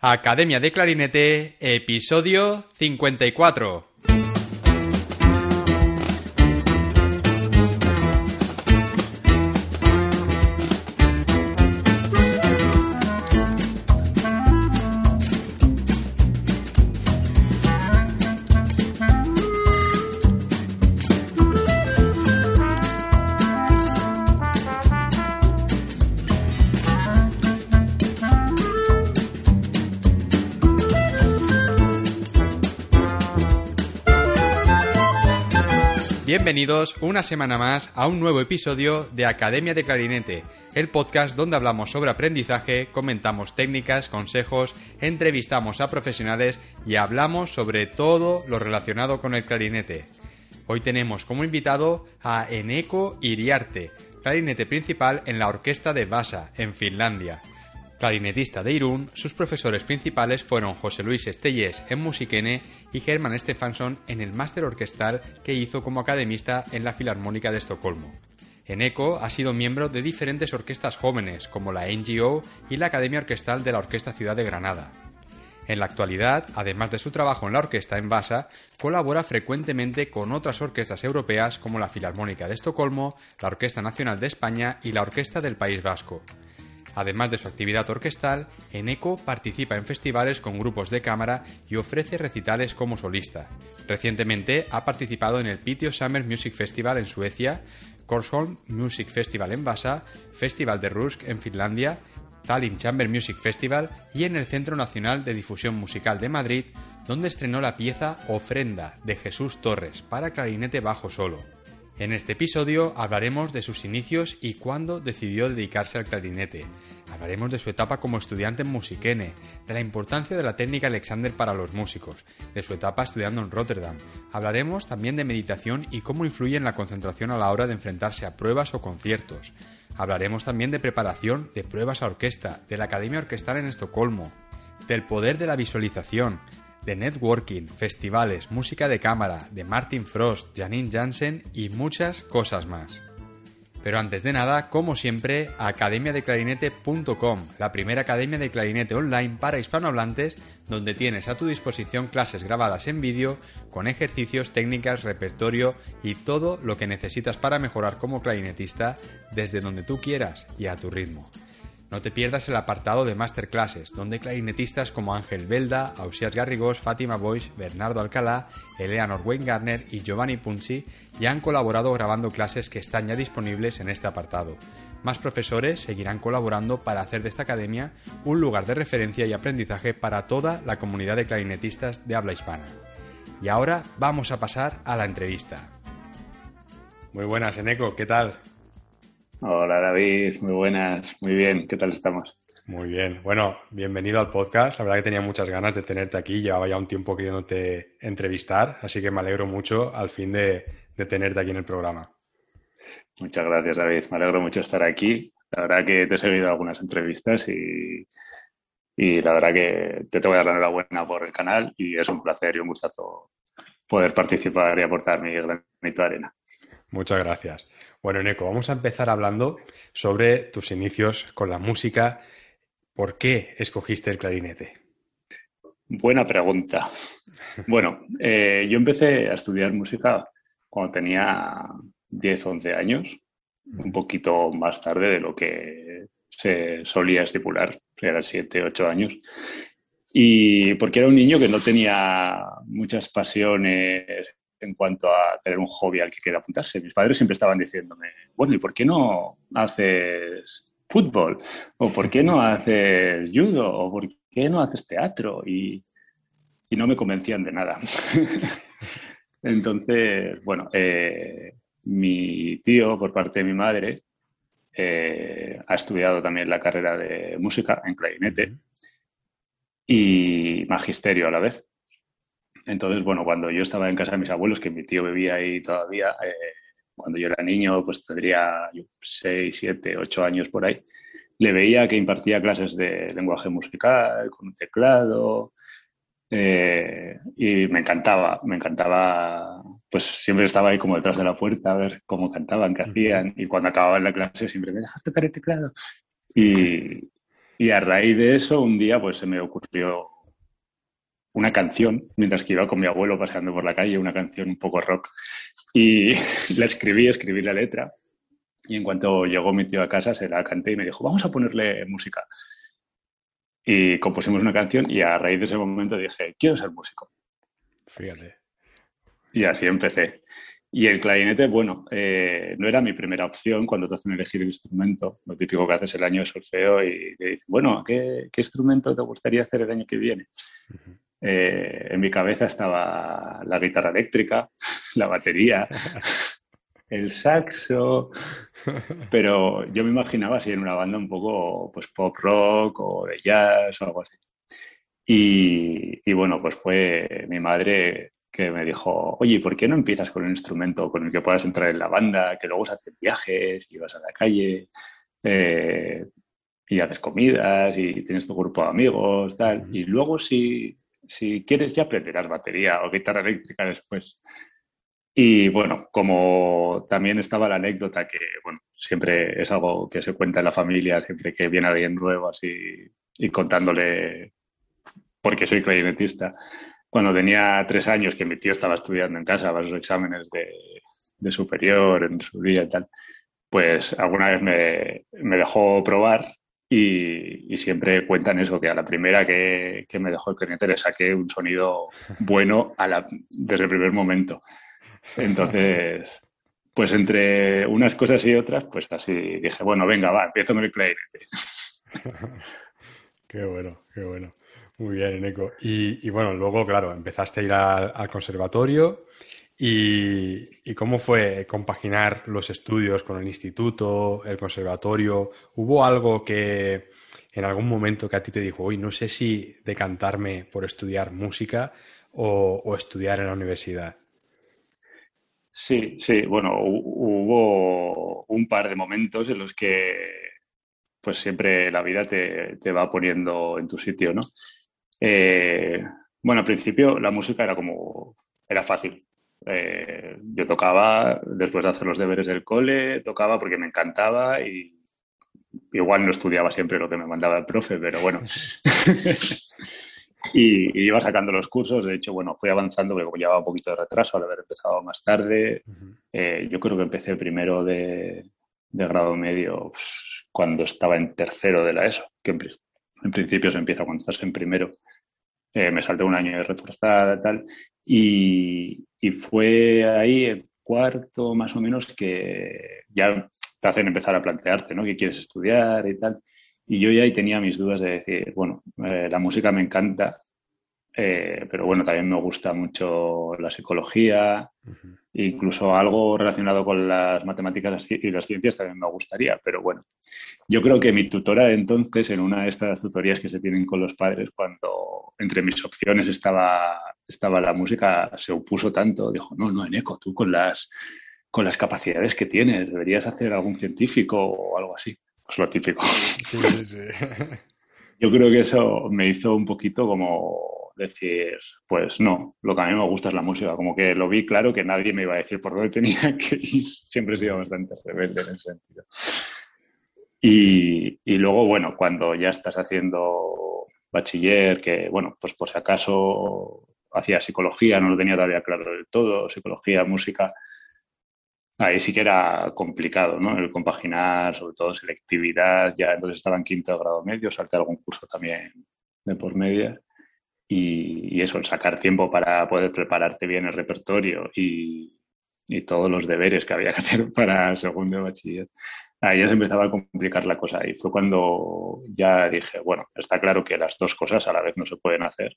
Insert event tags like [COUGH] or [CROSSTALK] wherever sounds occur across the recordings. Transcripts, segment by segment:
Academia de Clarinete, episodio 54. Bienvenidos una semana más a un nuevo episodio de Academia de Clarinete, el podcast donde hablamos sobre aprendizaje, comentamos técnicas, consejos, entrevistamos a profesionales y hablamos sobre todo lo relacionado con el clarinete. Hoy tenemos como invitado a Eneko Iriarte, clarinete principal en la orquesta de Vasa, en Finlandia. Clarinetista de Irún, sus profesores principales fueron José Luis Estellés en Musiquene y Germán Stefansson en el máster orquestal que hizo como academista en la Filarmónica de Estocolmo. Eneco ha sido miembro de diferentes orquestas jóvenes, como la NGO y la Academia Orquestal de la Orquesta Ciudad de Granada. En la actualidad, además de su trabajo en la orquesta en Basa, colabora frecuentemente con otras orquestas europeas como la Filarmónica de Estocolmo, la Orquesta Nacional de España y la Orquesta del País Vasco. Además de su actividad orquestal, Eneco participa en festivales con grupos de cámara y ofrece recitales como solista. Recientemente ha participado en el Piteå Summer Music Festival en Suecia, Korsholm Music Festival en Vasa, Festival de Rusk en Finlandia, Tallinn Chamber Music Festival y en el Centro Nacional de Difusión Musical de Madrid, donde estrenó la pieza Ofrenda de Jesús Torres para clarinete bajo solo. En este episodio hablaremos de sus inicios y cuándo decidió dedicarse al clarinete. Hablaremos de su etapa como estudiante en Musiquene, de la importancia de la técnica Alexander para los músicos, de su etapa estudiando en Rotterdam. Hablaremos también de meditación y cómo influye en la concentración a la hora de enfrentarse a pruebas o conciertos. Hablaremos también de preparación, de pruebas a orquesta, de la Academia Orquestal en Estocolmo, del poder de la visualización, de networking, festivales, música de cámara, de Martin Frost, Janine Jansen y muchas cosas más. Pero antes de nada, como siempre, academiadeclarinete.com, la primera academia de clarinete online para hispanohablantes, donde tienes a tu disposición clases grabadas en vídeo, con ejercicios, técnicas, repertorio y todo lo que necesitas para mejorar como clarinetista desde donde tú quieras y a tu ritmo. No te pierdas el apartado de masterclasses, donde clarinetistas como Ángel Belda, Ausias Garrigós, Fátima Boix, Bernardo Alcalá, Eleanor Weingartner y Giovanni Punzi ya han colaborado grabando clases que están ya disponibles en este apartado. Más profesores seguirán colaborando para hacer de esta academia un lugar de referencia y aprendizaje para toda la comunidad de clarinetistas de habla hispana. Y ahora vamos a pasar a la entrevista. Muy buenas, Eneco, ¿qué tal? Hola David, muy buenas, muy bien, ¿qué tal estamos? Muy bien, bueno, bienvenido al podcast, la verdad que tenía muchas ganas de tenerte aquí, llevaba ya un tiempo queriéndote entrevistar, así que me alegro mucho al fin de, tenerte aquí en el programa. Muchas gracias David, me alegro mucho estar aquí, la verdad que te he seguido algunas entrevistas y, y la verdad que te tengo que dar la enhorabuena por el canal y es un placer y un gustazo poder participar y aportar mi granito de arena. Muchas gracias. Bueno, Neko, vamos a empezar hablando sobre tus inicios con la música. ¿Por qué escogiste el clarinete? Buena pregunta. Bueno, eh, yo empecé a estudiar música cuando tenía 10, 11 años, un poquito más tarde de lo que se solía estipular, eran 7, 8 años. Y porque era un niño que no tenía muchas pasiones en cuanto a tener un hobby al que quiera apuntarse. Mis padres siempre estaban diciéndome, bueno, ¿y por qué no haces fútbol? ¿O por qué no haces judo? ¿O por qué no haces teatro? Y, no me convencían de nada. [LAUGHS] Entonces, bueno, eh, mi tío, por parte de mi madre, eh, ha estudiado también la carrera de música en clarinete y magisterio a la vez. Entonces, bueno, cuando yo estaba en casa de mis abuelos, que mi tío vivía ahí todavía, eh, cuando yo era niño, pues tendría 6, 7, 8 años por ahí, le veía que impartía clases de lenguaje musical, con un teclado, eh, y me encantaba, me encantaba, pues siempre estaba ahí como detrás de la puerta a ver cómo cantaban, qué hacían, y cuando acababa la clase siempre me dejaba tocar el teclado. Y, Y a raíz de eso, un día pues se me ocurrió una canción, mientras que iba con mi abuelo paseando por la calle, una canción un poco rock. Y [LAUGHS] la escribí, escribí la letra. Y en cuanto llegó mi tío a casa, se la canté y me dijo, vamos a ponerle música. Y compusimos una canción y a raíz de ese momento dije, quiero ser músico. Fíjate. Y así empecé. Y el clarinete, bueno, eh, no era mi primera opción cuando te hacen elegir el instrumento. Lo típico que haces el año de solfeo y te dicen, bueno, ¿qué, ¿qué, instrumento te gustaría hacer el año que viene? Eh, en mi cabeza estaba la guitarra eléctrica, [LAUGHS] la batería, [LAUGHS] el saxo, pero yo me imaginaba así en una banda un poco pues pop rock o de jazz o algo así. Y, y bueno, pues fue mi madre que me dijo, oye, ¿por qué no empiezas con un instrumento con el que puedas entrar en la banda, que luego se hacen viajes y vas a la calle eh, y haces comidas y tienes tu grupo de amigos, tal? Y luego si, si quieres ya aprenderás batería o guitarra eléctrica después. Y bueno, como también estaba la anécdota que, bueno, siempre es algo que se cuenta en la familia, siempre que viene alguien nuevo así y contándole porque soy clarinetista, cuando tenía tres años, que mi tío estaba estudiando en casa varios exámenes de, superior en su día y tal, pues alguna vez me, me dejó probar y, siempre cuentan eso, que a la primera que, que me dejó el cliente le saqué un sonido bueno a la, desde el primer momento. Entonces, pues entre unas cosas y otras, pues así dije, bueno, venga, va, empiezo con el clarinete. [LAUGHS] qué bueno, qué bueno. Muy bien, Eneco. Y, bueno, luego, claro, empezaste a ir al, conservatorio. Y, cómo fue compaginar los estudios con el instituto, el conservatorio? ¿Hubo algo que en algún momento que a ti te dijo, hoy no sé si decantarme por estudiar música o, estudiar en la universidad? Sí, sí, bueno, hubo un par de momentos en los que pues siempre la vida te, te va poniendo en tu sitio, ¿no? Eh, bueno, al principio la música era como, era fácil. Eh, yo tocaba después de hacer los deberes del cole, tocaba porque me encantaba y igual no estudiaba siempre lo que me mandaba el profe, pero bueno. [LAUGHS] y, iba sacando los cursos, de hecho, bueno, fui avanzando, pero llevaba un poquito de retraso al haber empezado más tarde. Eh, yo creo que empecé primero de, grado medio pues, cuando estaba en tercero de la ESO, que en principio se empieza cuando estás en primero. Eh, me salté un año de reforzada tal. Y, fue ahí el cuarto más o menos que ya te hacen empezar a plantearte, ¿no? ¿Qué quieres estudiar y tal? Y yo ya ahí tenía mis dudas de decir, bueno, eh, la música me encanta, eh, pero bueno, también me gusta mucho la psicología, incluso algo relacionado con las matemáticas y las ciencias también me gustaría, pero bueno, yo creo que mi tutora entonces, en una de estas tutorías que se tienen con los padres, cuando entre mis opciones estaba, estaba la música, se opuso tanto, dijo, no, no, Eneco, tú con las, con las capacidades que tienes, deberías hacer algún científico o algo así. Pues lo típico. Sí, sí, sí. [LAUGHS] Yo creo que eso me hizo un poquito como decir, pues no, lo que a mí me gusta es la música. Como que lo vi claro que nadie me iba a decir por dónde tenía [LAUGHS] que ir. Siempre he sido bastante rebelde en ese sentido. Y, y luego, bueno, cuando ya estás haciendo bachiller, que, bueno, pues por si acaso hacía psicología, no lo tenía todavía claro del todo, psicología, música, ahí sí que era complicado, ¿no? El compaginar, sobre todo selectividad, ya entonces estaba en quinto grado medio, salté algún curso también de por media y, eso, el sacar tiempo para poder prepararte bien el repertorio y, todos los deberes que había que hacer [LAUGHS] para segundo de bachiller. Ahí ya se empezaba a complicar la cosa y fue cuando ya dije, bueno, está claro que las dos cosas a la vez no se pueden hacer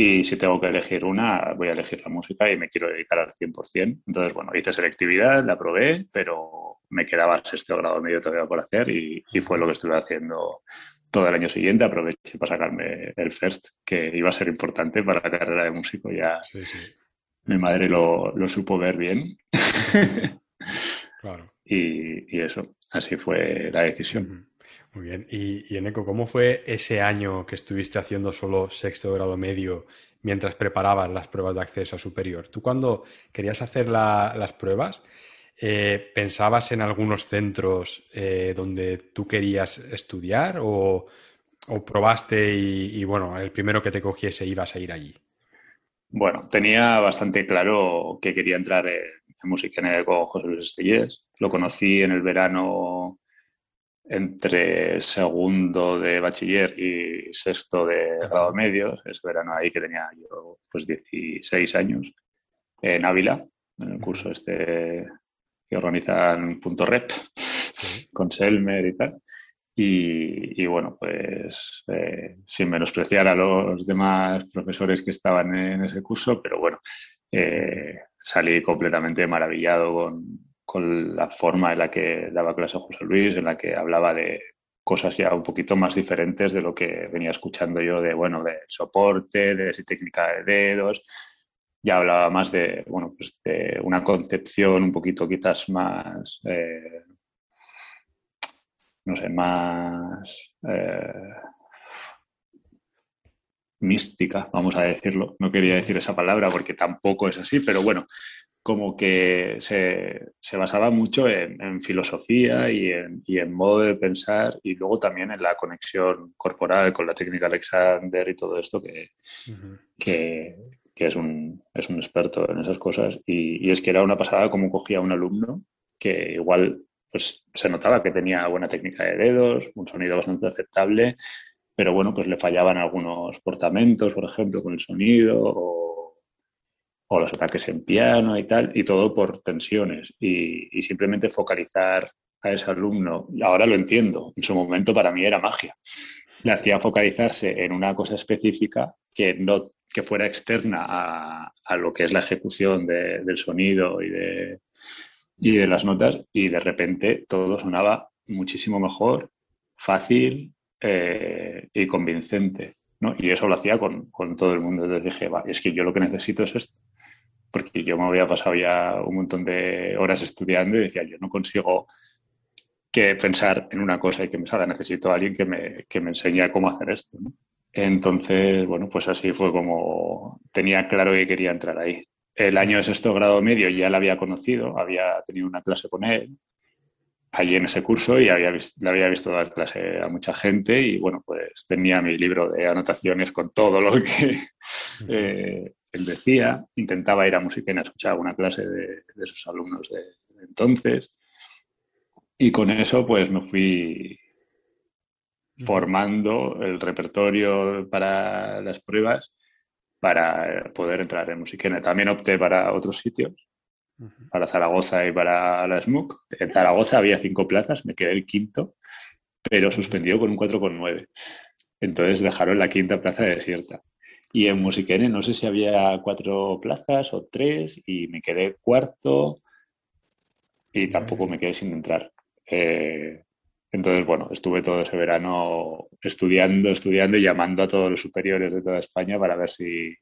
y si tengo que elegir una, voy a elegir la música y me quiero dedicar al 100%. Entonces, bueno, hice selectividad, la probé, pero me quedaba sexto grado medio todavía por hacer y, y fue lo que estuve haciendo todo el año siguiente aproveché para sacarme el first, que iba a ser importante para la carrera de músico. Ya mi madre lo, supo ver bien. claro. [LAUGHS] Y, eso, así fue la decisión. Muy bien. Y, y Eneco, ¿cómo fue ese año que estuviste haciendo solo sexto grado medio mientras preparabas las pruebas de acceso a superior? Tú cuando querías hacer las pruebas, eh, ¿pensabas en algunos centros eh, donde tú querías estudiar o, probaste y, bueno, el primero que te cogiese ibas a ir allí? Bueno, tenía bastante claro que quería entrar en, música en con José Luis Estellés. Lo conocí en el verano entre segundo de bachiller y sexto de grado medio, ese verano ahí que tenía yo pues 16 años, en Ávila, en el curso este que organizan Punto Rep [LAUGHS] con Selmer y tal. Y, bueno, pues eh, sin menospreciar a los demás profesores que estaban en ese curso, pero bueno, eh, salí completamente maravillado con, con la forma en la que daba clase José Luis, en la que hablaba de cosas ya un poquito más diferentes de lo que venía escuchando yo de, bueno, de soporte, de técnica de dedos. Ya hablaba más de, bueno, pues de una concepción un poquito quizás más, eh, no sé, más eh, mística, vamos a decirlo. No quería decir esa palabra porque tampoco es así, pero bueno, como que se, basaba mucho en, filosofía y en, modo de pensar y luego también en la conexión corporal con la técnica Alexander y todo esto que, que, es, un, es, un, experto en esas cosas. Y, es que era una pasada como cogía un alumno que igual pues se notaba que tenía buena técnica de dedos, un sonido bastante aceptable, pero bueno, pues le fallaban algunos portamentos, por ejemplo, con el sonido o o los ataques en piano y tal, y todo por tensiones. Y, simplemente focalizar a ese alumno, ahora lo entiendo, en su momento para mí era magia. Le hacía focalizarse en una cosa específica que no que fuera externa a, lo que es la ejecución del sonido y de, y de las notas, y de repente todo sonaba muchísimo mejor, fácil eh, y convincente. ¿no? Y eso lo hacía con, con, todo el mundo. Entonces dije, va, es que yo lo que necesito es esto porque yo me había pasado ya un montón de horas estudiando y decía, yo no consigo que pensar en una cosa y que me salga, necesito a alguien que me, que me enseñe cómo hacer esto. Entonces, bueno, pues así fue como tenía claro que quería entrar ahí. El año de sexto grado medio ya la había conocido, había tenido una clase con él allí en ese curso y había visto, le había visto dar clase a mucha gente y bueno, pues tenía mi libro de anotaciones con todo lo que eh, él decía, intentaba ir a Musiquena a escuchar alguna clase de, sus alumnos de, entonces y con eso pues me fui formando el repertorio para las pruebas para poder entrar en Musiquena. También opté para otros sitios, para Zaragoza y para la SMUC. En Zaragoza había cinco plazas, me quedé el quinto, pero suspendido con un 4,9. Entonces dejaron la quinta plaza desierta. Y en Musiquene no sé si había cuatro plazas o tres y me quedé cuarto y tampoco me quedé sin entrar. Eh, entonces, bueno, estuve todo ese verano estudiando, estudiando y llamando a todos los superiores de toda España para ver si,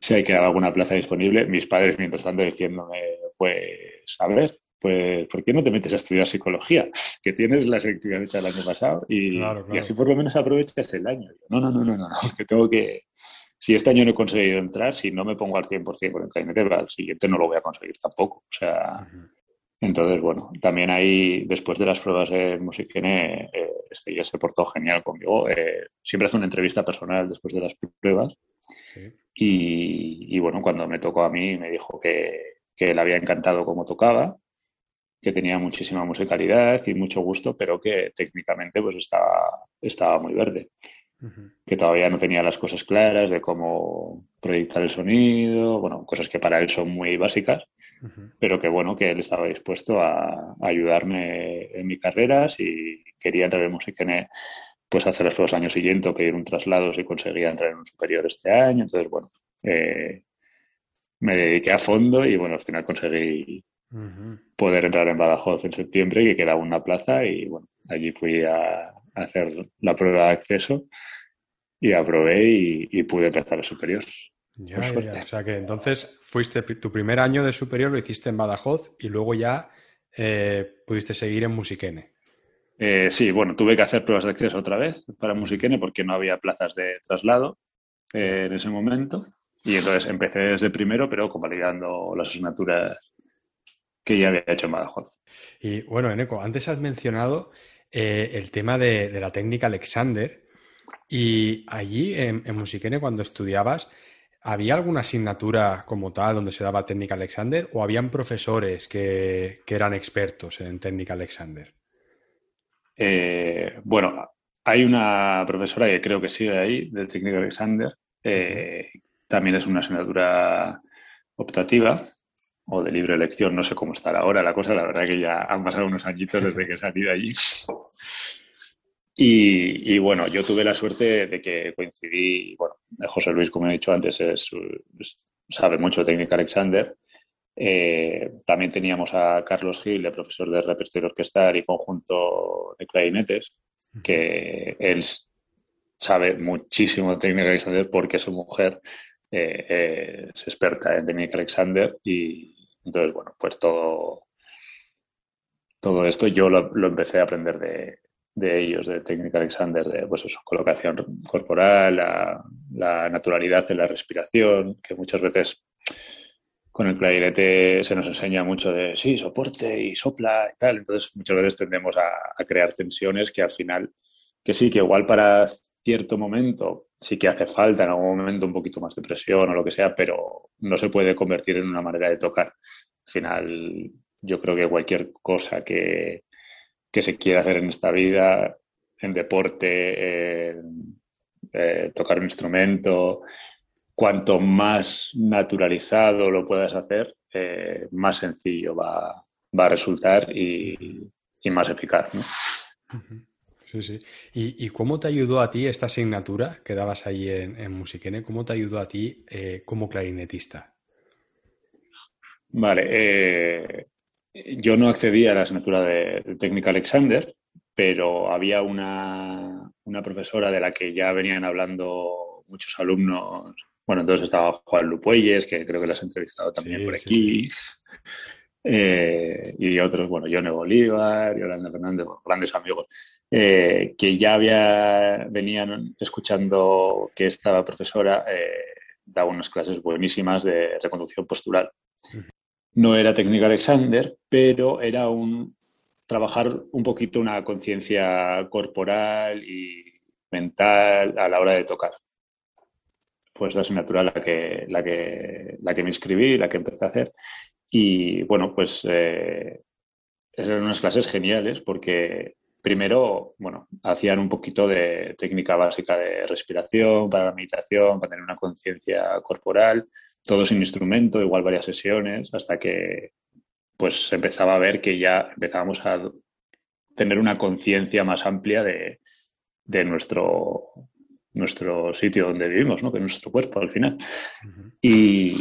si hay quedado alguna plaza disponible. Mis padres, mientras tanto, diciéndome, pues, a ver, pues, ¿por qué no te metes a estudiar psicología? Que tienes la selectividad hecha el año pasado y, así por lo menos aprovechas el año. No, no, no, no, no, que tengo que... Si este año no he conseguido entrar, si no me pongo al 100% con el cainete, al siguiente no lo voy a conseguir tampoco. O sea, entonces, bueno, también ahí, después de las pruebas de Musiquene, eh, este ya se portó genial conmigo. Eh, siempre hace una entrevista personal después de las pruebas. Y, y, bueno, cuando me tocó a mí, me dijo que, que le había encantado cómo tocaba, que tenía muchísima musicalidad y mucho gusto, pero que técnicamente pues estaba, estaba muy verde. Que todavía no tenía las cosas claras de cómo proyectar el sonido, bueno, cosas que para él son muy básicas, pero que bueno, que él estaba dispuesto a, ayudarme en mi carrera si quería entrar en música pues hacer los años siguientes o pedir un traslado si conseguía entrar en un superior este año. Entonces, bueno, eh, me dediqué a fondo y bueno, al final conseguí poder entrar en Badajoz en septiembre, que quedaba una plaza y bueno, allí fui a, hacer la prueba de acceso y aprobé y, pude empezar el superior. Ya, ya, O sea que entonces fuiste, tu primer año de superior lo hiciste en Badajoz y luego ya eh, pudiste seguir en Musiquene. Eh, sí, bueno, tuve que hacer pruebas de acceso otra vez para Musiquene porque no había plazas de traslado eh, en ese momento. Y entonces empecé desde primero, pero convalidando las asignaturas que ya había hecho en Badajoz. Y bueno, Eneco, antes has mencionado el tema de, la técnica Alexander y allí en, en Musiquene cuando estudiabas, ¿había alguna asignatura como tal donde se daba técnica Alexander o habían profesores que, eran expertos en técnica Alexander? Eh, bueno, hay una profesora que creo que sigue ahí, de técnica Alexander. Eh, también es una asignatura optativa o de libre elección, no sé cómo estará ahora la cosa, la verdad que ya han pasado unos añitos desde que salí de allí. Y, bueno, yo tuve la suerte de que coincidí, bueno, José Luis, como he dicho antes, es, sabe mucho de técnica Alexander. Eh, también teníamos a Carlos Gil, el profesor de repertorio orquestal y conjunto de clarinetes, que él sabe muchísimo de técnica Alexander porque su mujer eh, es experta en técnica Alexander y entonces, bueno, pues todo, todo esto yo lo, empecé a aprender de, ellos, de técnica Alexander, de pues colocación corporal, la, naturalidad de la respiración, que muchas veces con el clarinete se nos enseña mucho de sí, soporte y sopla y tal. Entonces, muchas veces tendemos a, a, crear tensiones que al final, que sí, que igual para cierto momento sí que hace falta en algún momento un poquito más de presión o lo que sea, pero no se puede convertir en una manera de tocar. Al final, yo creo que cualquier cosa que, se quiera hacer en esta vida, en deporte, eh, tocar un instrumento, cuanto más naturalizado lo puedas hacer, eh, más sencillo va, a resultar y, más eficaz. Sí, sí. ¿Y, cómo te ayudó a ti esta asignatura que dabas ahí en, en Musiquene? ¿Cómo te ayudó a ti eh, como clarinetista? Vale. Eh, yo no accedí a la asignatura de, técnica Alexander, pero había una, profesora de la que ya venían hablando muchos alumnos. Bueno, entonces estaba Juan Lupuelles, que creo que lo has entrevistado también por aquí. Eh, y otros, bueno, Yone Bolívar, Yolanda Fernández, grandes amigos. Eh, que ya había, venían escuchando que esta profesora eh, daba unas clases buenísimas de reconducción postural. No era técnica Alexander, pero era un trabajar un poquito una conciencia corporal y mental a la hora de tocar. Pues la asignatura la que, la que, la que me inscribí, la que empecé a hacer. Y bueno, pues eh, eran unas clases geniales porque primero, bueno, hacían un poquito de técnica básica de respiración para la meditación, para tener una conciencia corporal, todo sin instrumento, igual varias sesiones, hasta que pues empezaba a ver que ya empezábamos a tener una conciencia más amplia de, nuestro, nuestro sitio donde vivimos, ¿no? que es nuestro cuerpo al final. y,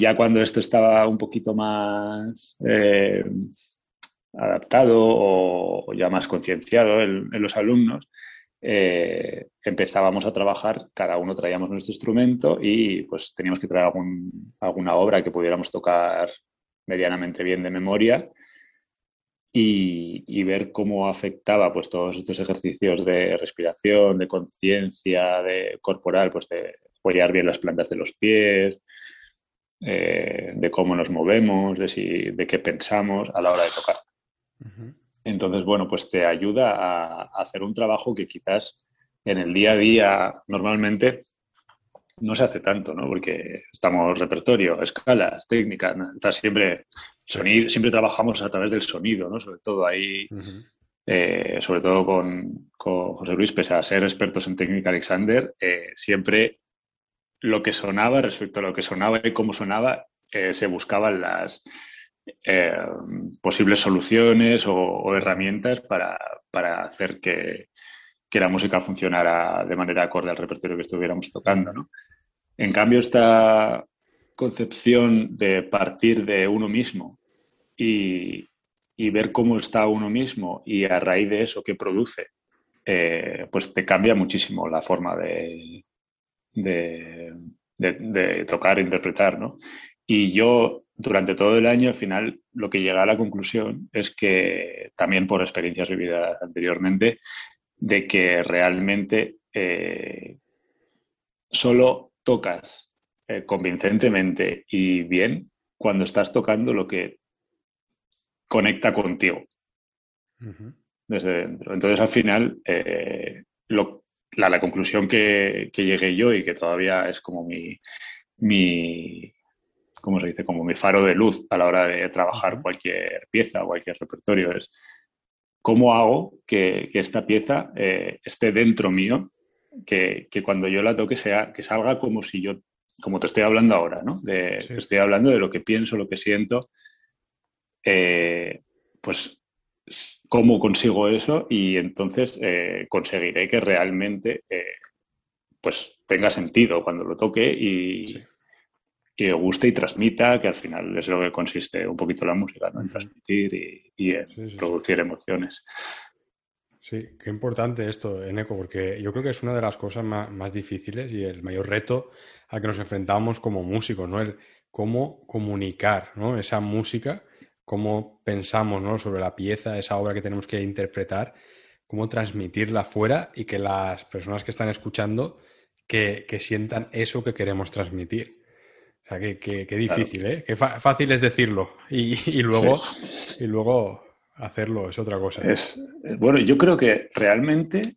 ya cuando esto estaba un poquito más eh, adaptado o, ya más concienciado en, los alumnos, eh, empezábamos a trabajar, cada uno traíamos nuestro instrumento y pues teníamos que traer alguna obra que pudiéramos tocar medianamente bien de memoria y, ver cómo afectaba pues todos estos ejercicios de respiración, de conciencia, de corporal, pues de apoyar bien las plantas de los pies, eh, de cómo nos movemos, de, si, de qué pensamos a la hora de tocar. Entonces, bueno, pues te ayuda a, hacer un trabajo que quizás en el día a día normalmente no se hace tanto, ¿no? Porque estamos repertorio, escalas, técnicas, siempre, sonido, siempre trabajamos a través del sonido, ¿no? Sobre todo ahí, eh, sobre todo con, José Luis, pese a ser expertos en técnica Alexander, eh, siempre lo que sonaba respecto a lo que sonaba y cómo sonaba, eh, se buscaban las, eh, posibles soluciones o, herramientas para, hacer que, la música funcionara de manera acorde al repertorio que estuviéramos tocando. En cambio, esta concepción de partir de uno mismo y, ver cómo está uno mismo y a raíz de eso qué produce, eh, pues te cambia muchísimo la forma de, de, de tocar e interpretar. ¿no? Y yo durante todo el año, al final, lo que llega a la conclusión es que, también por experiencias vividas anteriormente, de que realmente eh, solo tocas eh, convincentemente y bien cuando estás tocando lo que conecta contigo desde dentro. Entonces, al final, eh, la, conclusión que, llegué yo y que todavía es como mi, mi, ¿cómo se dice? Como mi faro de luz a la hora de trabajar cualquier pieza, cualquier repertorio, es cómo hago que, esta pieza eh, esté dentro mío, que, cuando yo la toque sea, que salga como si yo, como te estoy hablando ahora, ¿no? De, estoy hablando de lo que pienso, lo que siento. Eh, pues cómo consigo eso y entonces eh, conseguiré que realmente pues tenga sentido cuando lo toque y, y, guste y transmita, que al final es lo que consiste un poquito la música, ¿no? en transmitir y, en producir emociones. Sí, qué importante esto, Eneco, porque yo creo que es una de las cosas más, más, difíciles y el mayor reto al que nos enfrentamos como músicos, ¿no? El cómo comunicar ¿no? esa música cómo pensamos ¿no? sobre la pieza, esa obra que tenemos que interpretar, cómo transmitirla fuera y que las personas que están escuchando que, sientan eso que queremos transmitir. O sea, que, difícil, ¿eh? Qué fácil es decirlo y, luego, y luego hacerlo es otra cosa. Es, bueno, yo creo que realmente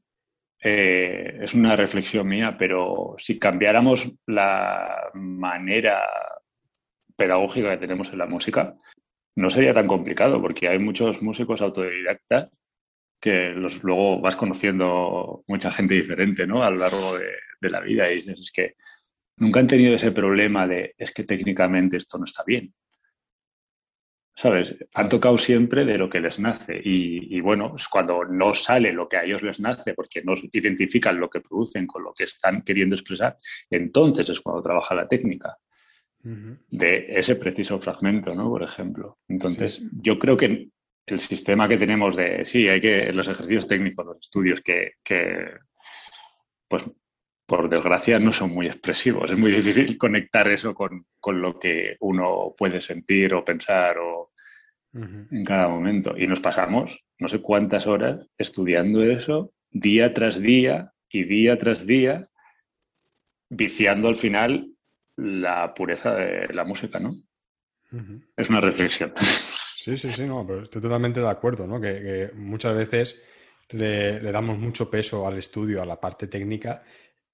eh, es una reflexión mía, pero si cambiáramos la manera pedagógica que tenemos en la música, no sería tan complicado porque hay muchos músicos autodidactas que los, luego vas conociendo mucha gente diferente ¿no? a lo largo de, la vida y dices, es que nunca han tenido ese problema de, es que técnicamente esto no está bien. ¿Sabes? Han tocado siempre de lo que les nace y, y bueno, es cuando no sale lo que a ellos les nace porque no identifican lo que producen con lo que están queriendo expresar, entonces es cuando trabaja la técnica de ese preciso fragmento, ¿no? Por ejemplo. Entonces, yo creo que el sistema que tenemos de, sí, hay que, los ejercicios técnicos, los estudios que, pues, por desgracia, no son muy expresivos. Es muy difícil conectar eso con, lo que uno puede sentir o pensar o en cada momento. Y nos pasamos no sé cuántas horas estudiando eso día tras día y día tras día, viciando al final la pureza de la música, ¿no? Es una reflexión. [LAUGHS] Sí, sí, sí, no, pero estoy totalmente de acuerdo, ¿no? Que, muchas veces le, damos mucho peso al estudio, a la parte técnica,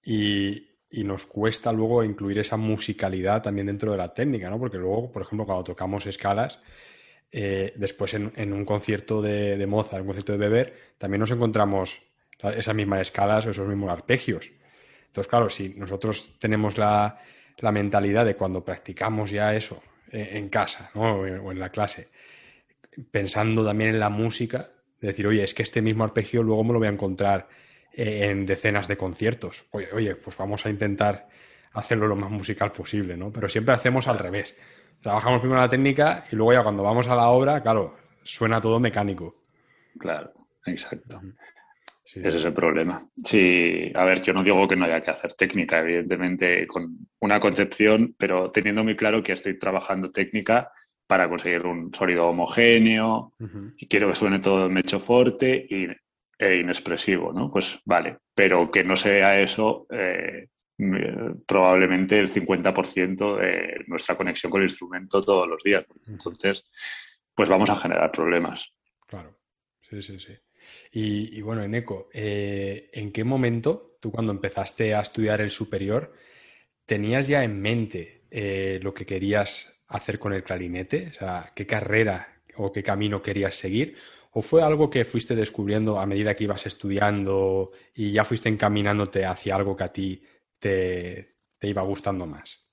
y, nos cuesta luego incluir esa musicalidad también dentro de la técnica, ¿no? Porque luego, por ejemplo, cuando tocamos escalas, eh, después en, un concierto de, de Mozart, un concierto de Weber, también nos encontramos esas mismas escalas o esos mismos arpegios. Entonces, claro, si nosotros tenemos la, la mentalidad de cuando practicamos ya eso eh, en casa o en la clase, pensando también en la música, de decir, oye, es que este mismo arpegio luego me lo voy a encontrar en decenas de conciertos. Oye, oye, pues vamos a intentar hacerlo lo más musical posible, ¿no? Pero siempre hacemos al revés. Trabajamos primero la técnica y luego ya cuando vamos a la obra, claro, suena todo mecánico. Claro, exacto. Ese es el problema. Sí, a ver, yo no digo que no haya que hacer técnica, evidentemente, con una concepción, pero teniendo muy claro que estoy trabajando técnica para conseguir un sonido homogéneo y quiero que suene todo mecho fuerte y, e inexpresivo, ¿no? Pues vale, pero que no sea eso eh, probablemente el 50% de nuestra conexión con el instrumento todos los días. Entonces, pues vamos a generar problemas. Claro, sí, sí, sí. Y, bueno, Eneco, eh, ¿en qué momento tú cuando empezaste a estudiar el superior tenías ya en mente eh, lo que querías hacer con el clarinete? O sea, ¿qué carrera o qué camino querías seguir? ¿O fue algo que fuiste descubriendo a medida que ibas estudiando y ya fuiste encaminándote hacia algo que a ti te, iba gustando más?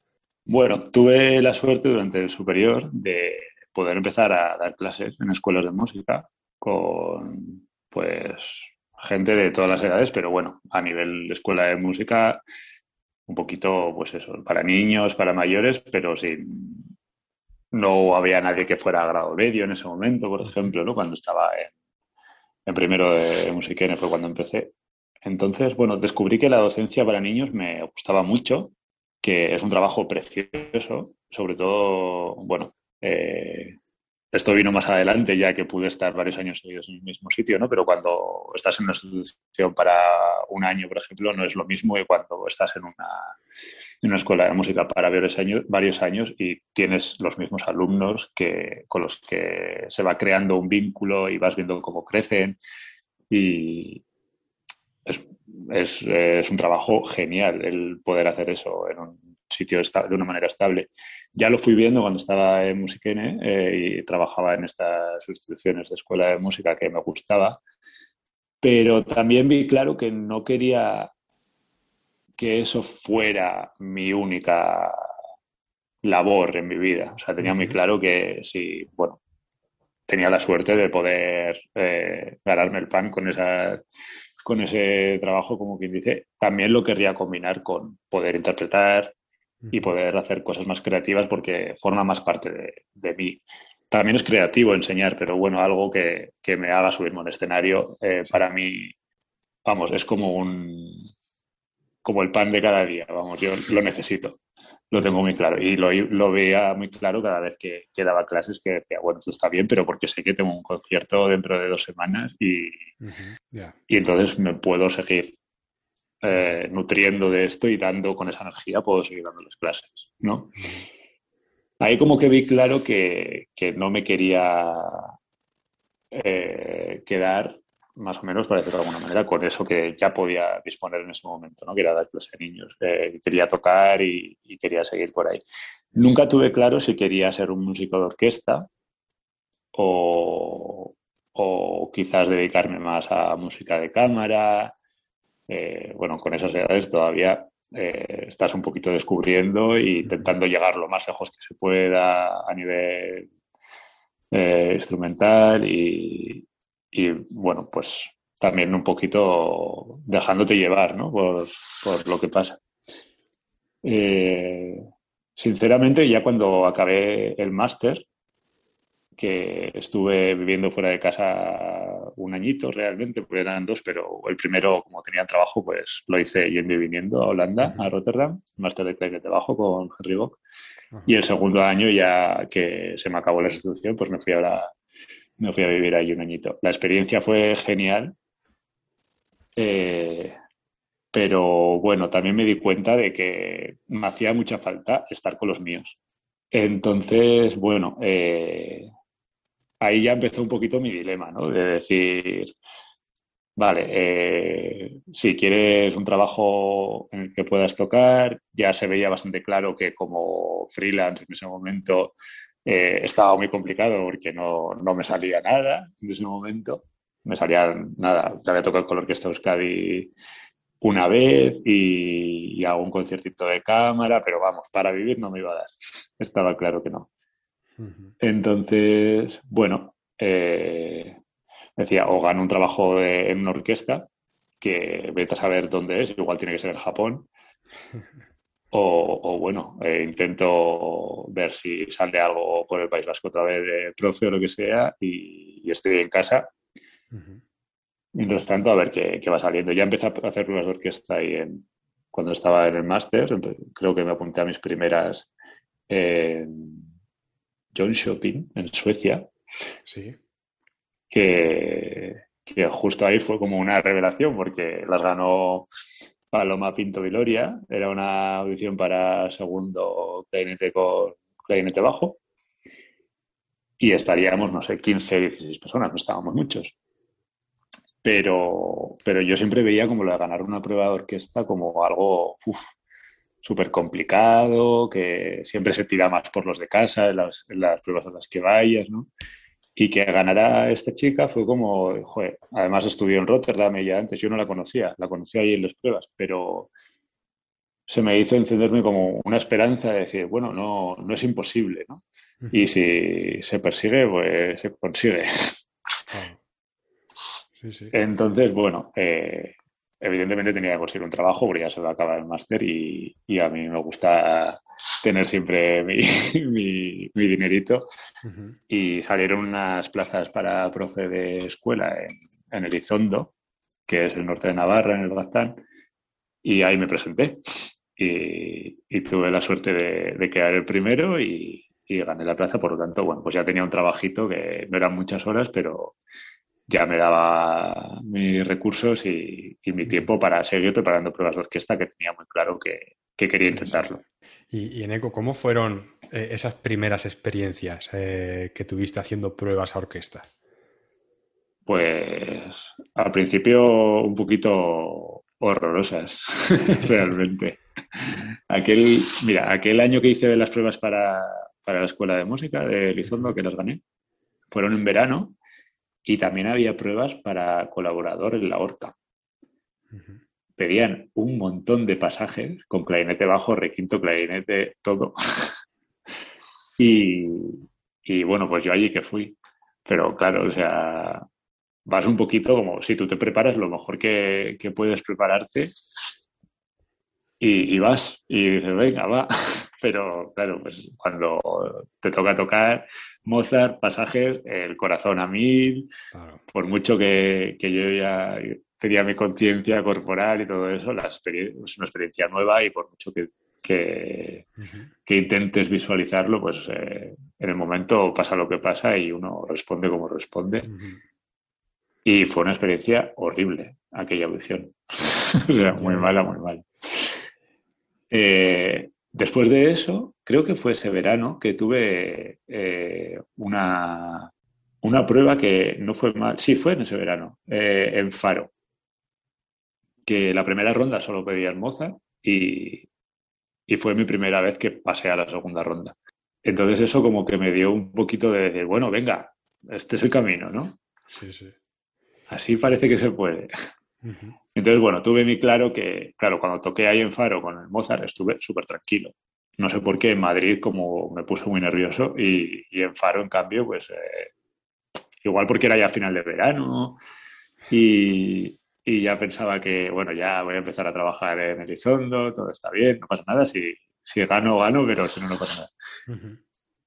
Bueno, tuve la suerte durante el superior de poder empezar a dar clases en escuelas de música con pues gente de todas las edades, pero bueno, a nivel de escuela de música, un poquito, pues eso, para niños, para mayores, pero sin. No había nadie que fuera a grado medio en ese momento, por ejemplo, ¿no? Cuando estaba en, primero de musiquene fue cuando empecé. Entonces, bueno, descubrí que la docencia para niños me gustaba mucho, que es un trabajo precioso, sobre todo, bueno, eh, esto vino más adelante, ya que pude estar varios años seguidos en el mismo sitio, ¿no? Pero cuando estás en una institución para un año, por ejemplo, no es lo mismo que cuando estás en una, escuela de música para varios años, varios años y tienes los mismos alumnos que, con los que se va creando un vínculo y vas viendo cómo crecen. Y es, es, un trabajo genial el poder hacer eso en un sitio de una manera estable. Ya lo fui viendo cuando estaba en Musiquene eh, y trabajaba en estas instituciones de escuela de música que me gustaba, pero también vi claro que no quería que eso fuera mi única labor en mi vida. O sea, tenía muy claro que si, bueno, tenía la suerte de poder eh, ganarme el pan con, esa, con ese trabajo, como quien dice, también lo querría combinar con poder interpretar y poder hacer cosas más creativas porque forma más parte de, mí. También es creativo enseñar, pero bueno, algo que, que me haga subirme a un escenario, eh, para mí, vamos, es como un, como el pan de cada día, vamos, yo lo necesito, lo tengo muy claro. Y lo, lo veía muy claro cada vez que, que, daba clases que decía, bueno, esto está bien, pero porque sé que tengo un concierto dentro de dos semanas y, y entonces me puedo seguir eh, nutriendo de esto y dando con esa energía, puedo seguir dando las clases, ¿no? Ahí como que vi claro que, que no me quería eh, quedar más o menos, para decirlo de alguna manera, con eso que ya podía disponer en ese momento, ¿no? Que era dar clases a niños. Quería tocar y, quería seguir por ahí. Nunca tuve claro si quería ser un músico de orquesta o, o quizás dedicarme más a música de cámara. Eh, bueno, con esas edades todavía eh, estás un poquito descubriendo e intentando llegar lo más lejos que se pueda a nivel instrumental y, y bueno, pues también un poquito dejándote llevar ¿no? por, lo que pasa. Eh, sinceramente, ya cuando acabé el máster, que estuve viviendo fuera de casa un añito realmente, porque eran dos, pero el primero, como tenía trabajo, pues lo hice yendo y viniendo a Holanda, a Rotterdam, máster de clarinete bajo con Henry Bock. Y el segundo año, ya que se me acabó la institución, pues me fui ahora me fui a vivir ahí un añito. La experiencia fue genial, eh, pero bueno, también me di cuenta de que me hacía mucha falta estar con los míos. Entonces, bueno, eh, ahí ya empezó un poquito mi dilema, ¿no? De decir, vale, eh, si quieres un trabajo en el que puedas tocar, ya se veía bastante claro que como freelance en ese momento eh, estaba muy complicado porque no, no, me salía nada en ese momento. Me salía nada. Ya había tocado con la Orquesta Euskadi una vez y, hago un conciertito de cámara, pero vamos, para vivir no me iba a dar. [LAUGHS] Estaba claro que no. Entonces, bueno, eh, decía, o gano un trabajo en una orquesta, que vete a saber dónde es, igual tiene que ser en Japón, [LAUGHS] O, bueno, eh, intento ver si sale algo por el País Vasco otra vez de profe o lo que sea y, estoy en casa. Mientras tanto, a ver qué, va saliendo. Ya empecé a hacer pruebas de orquesta ahí en, cuando estaba en el máster. Creo que me apunté a mis primeras en John Shopping, en Suecia. Sí. Que, que justo ahí fue como una revelación porque las ganó Paloma Pinto Viloria. Era una audición para segundo clarinete con clarinete bajo. Y estaríamos, no sé, 15, 16 personas, no estábamos muchos. Pero, pero yo siempre veía como lo de ganar una prueba de orquesta como algo súper complicado, que siempre se tira más por los de casa, en las, en las pruebas a las que vayas, ¿no? Y que ganara esta chica fue como, joder, además estudió en Rotterdam ella antes, yo no la conocía, la conocí ahí en las pruebas, pero se me hizo encenderme como una esperanza de decir, bueno, no, no es imposible, ¿no? Y si se persigue, pues se consigue. Entonces, bueno, eh, evidentemente tenía que conseguir un trabajo porque ya se va a acabar el máster y, y, a mí me gusta tener siempre [LAUGHS] mi, mi, dinerito. Y salieron unas plazas para profe de escuela en, en, Elizondo, que es el norte de Navarra, en el Baztán, y ahí me presenté. Y, y tuve la suerte de, de quedar el primero y, y, gané la plaza, por lo tanto, bueno, pues ya tenía un trabajito que no eran muchas horas, pero ya me daba mis recursos y, y mi tiempo para seguir preparando pruebas de orquesta que tenía muy claro que, que quería intentarlo. Y, en ECO, ¿cómo fueron eh, esas primeras experiencias eh, que tuviste haciendo pruebas a orquesta? Pues al principio un poquito horrorosas, [LAUGHS] realmente. Aquel, mira, aquel año que hice las pruebas para, la escuela de música de Elizondo, que las gané, fueron en verano y también había pruebas para colaborador en la Horta. Pedían un montón de pasajes con clarinete bajo, requinto, clarinete, todo. [LAUGHS] y, y bueno, pues yo allí que fui. Pero claro, o sea, vas un poquito como si tú te preparas lo mejor que, puedes prepararte y, vas y dices, venga, va. [LAUGHS] Pero claro, pues cuando te toca tocar Mozart, pasajes, el corazón a mil, por mucho que, yo ya tenía mi conciencia corporal y todo eso, la es una experiencia nueva y por mucho que, que, intentes visualizarlo, pues eh, en el momento pasa lo que pasa y uno responde como responde. Y fue una experiencia horrible aquella audición. [LAUGHS] o sea, muy mala, muy mala. Eh, después de eso, creo que fue ese verano que tuve eh, una, una prueba que no fue mal. Sí, fue en ese verano, eh, en Faro. Que la primera ronda solo pedía el Mozart y, y fue mi primera vez que pasé a la segunda ronda. Entonces eso como que me dio un poquito de decir, bueno, venga, este es el camino, ¿no? Sí, sí. Así parece que se puede. Entonces, bueno, tuve muy claro que, claro, cuando toqué ahí en Faro con el Mozart estuve súper tranquilo. No sé por qué en Madrid como me puse muy nervioso y, en Faro, en cambio, pues eh, igual porque era ya final de verano y, ya pensaba que, bueno, ya voy a empezar a trabajar en Elizondo, todo está bien, no pasa nada, si, si gano, gano, pero si no, no pasa nada.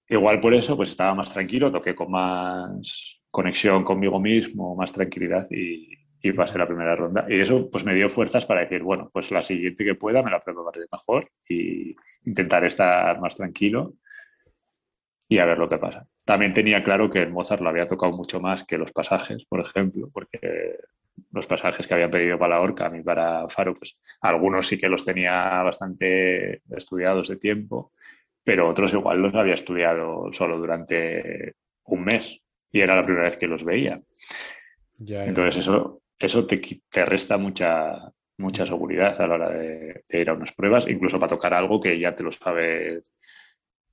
Igual por eso, pues estaba más tranquilo, toqué con más conexión conmigo mismo, más tranquilidad y, pasé la primera ronda. Y eso pues me dio fuerzas para decir, bueno, pues la siguiente que pueda me la prepararé mejor y intentar estar más tranquilo y a ver lo que pasa. También tenía claro que el Mozart lo había tocado mucho más que los pasajes, por ejemplo, porque los pasajes que habían pedido para la Orca, a mí para Faro, pues algunos sí que los tenía bastante estudiados de tiempo, pero otros igual los había estudiado solo durante un mes y era la primera vez que los veía. Entonces eso, eso te, te, resta mucha, mucha seguridad a la hora de, ir a unas pruebas, incluso para tocar algo que ya te lo sabes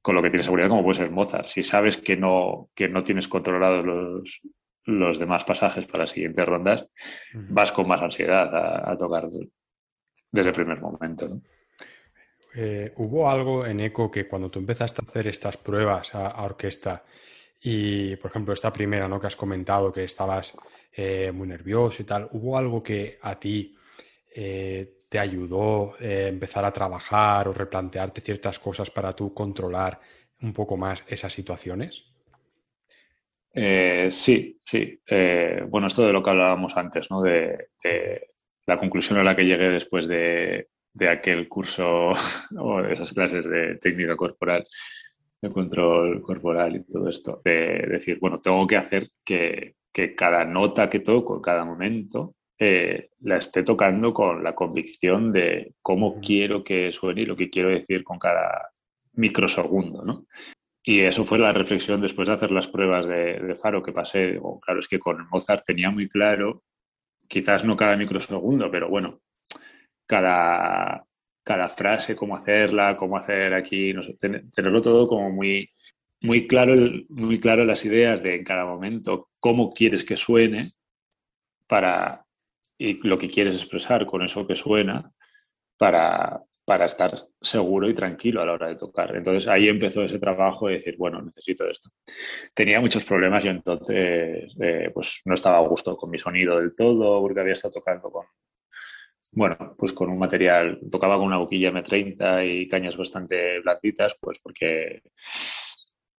con lo que tienes seguridad, como puede ser Mozart. Si sabes que no, que no tienes controlados los, los demás pasajes para las siguientes rondas, vas con más ansiedad a, tocar desde el primer momento. Eh, ¿Hubo algo en ECO que cuando tú empezaste a hacer estas pruebas a orquesta, y, por ejemplo, esta primera, ¿no? Que has comentado que estabas eh, muy nervioso y tal. ¿Hubo algo que a ti eh, te ayudó eh, empezar a trabajar o replantearte ciertas cosas para tú controlar un poco más esas situaciones? sí, sí. bueno, esto de lo que hablábamos antes. De, la conclusión a la que llegué después de, de aquel curso [LAUGHS] o de esas clases de técnica corporal de control corporal y todo esto, de decir, bueno, tengo que hacer que, cada nota que toco, cada momento, eh, la esté tocando con la convicción de cómo quiero que suene y lo que quiero decir con cada microsegundo, ¿no? Y eso fue la reflexión después de hacer las pruebas de, Faro que pasé. claro, es que con Mozart tenía muy claro, quizás no cada microsegundo, pero bueno, cada, cada frase, cómo hacerla, cómo hacer aquí, no sé, tenerlo todo como muy, muy claro, muy claro las ideas de en cada momento cómo quieres que suene para y lo que quieres expresar con eso que suena para, para estar seguro y tranquilo a la hora de tocar. Entonces ahí empezó ese trabajo de decir, bueno, necesito esto. Tenía muchos problemas y entonces eh, pues no estaba a gusto con mi sonido del todo porque había estado tocando con, bueno, pues con un material, tocaba con una boquilla M30 y cañas bastante blanditas, pues porque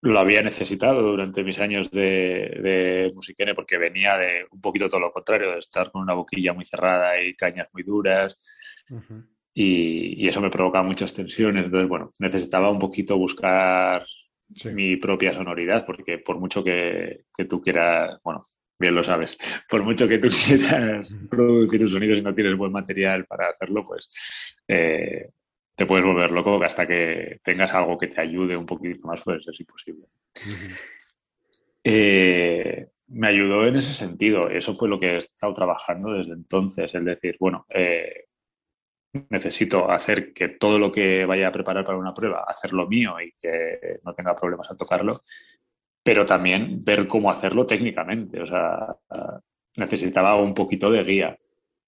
lo había necesitado durante mis años de, de musiquene, porque venía de un poquito todo lo contrario, de estar con una boquilla muy cerrada y cañas muy duras. y, eso me provocaba muchas tensiones. Entonces, bueno, necesitaba un poquito buscar mi propia sonoridad, porque por mucho que, que tú quieras, bueno, bien lo sabes. [LAUGHS] Por mucho que tú quieras producir un sonido, si no tienes buen material para hacerlo, pues eh, te puedes volver loco hasta que tengas algo que te ayude un poquito más, pues es imposible. Eh, me ayudó en ese sentido. Eso fue lo que he estado trabajando desde entonces. Es decir, bueno, eh, necesito hacer que todo lo que vaya a preparar para una prueba, hacerlo mío y que no tenga problemas a tocarlo, pero también ver cómo hacerlo técnicamente. O sea, necesitaba un poquito de guía.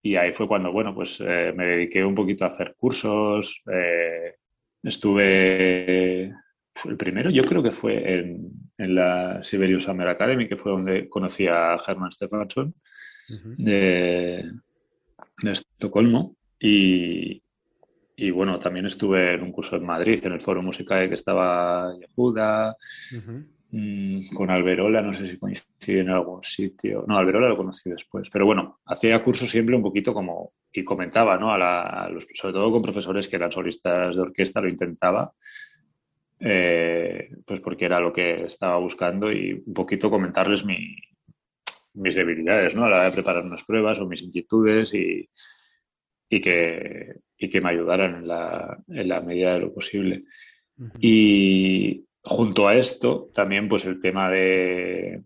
Y ahí fue cuando, bueno, pues eh, me dediqué un poquito a hacer cursos. Eh, estuve, el primero yo creo que fue en, la Siberius Summer Academy, que fue donde conocí a Herman Stefansson de, Estocolmo. Y, y, bueno, también estuve en un curso en Madrid, en el Foro Musicae, que estaba Yehuda. Mm, con Alberola, no sé si coincide en algún sitio. No, Alberola lo conocí después. Pero bueno, hacía cursos siempre un poquito como, y comentaba, ¿no? A, los, sobre todo con profesores que eran solistas de orquesta, lo intentaba. Eh, pues porque era lo que estaba buscando y un poquito comentarles mis debilidades, ¿no? A la hora de preparar unas pruebas o mis inquietudes y, y, que, y que me ayudaran en la, en la medida de lo posible. Y, junto a esto, también pues el tema de,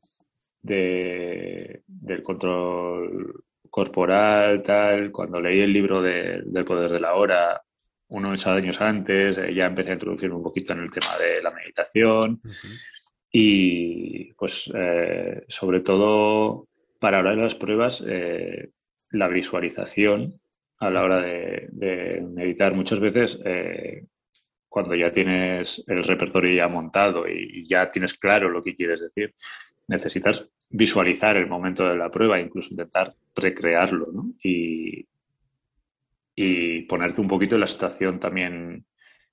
del control corporal, tal, cuando leí el libro del poder de la hora, unos años antes, eh, ya empecé a introducirme un poquito en el tema de la meditación y pues eh, sobre todo para hablar de las pruebas, eh, la visualización a la hora de, de meditar muchas veces cuando ya tienes el repertorio ya montado y ya tienes claro lo que quieres decir, necesitas visualizar el momento de la prueba, incluso intentar recrearlo, ¿no? Y, y ponerte un poquito en la situación también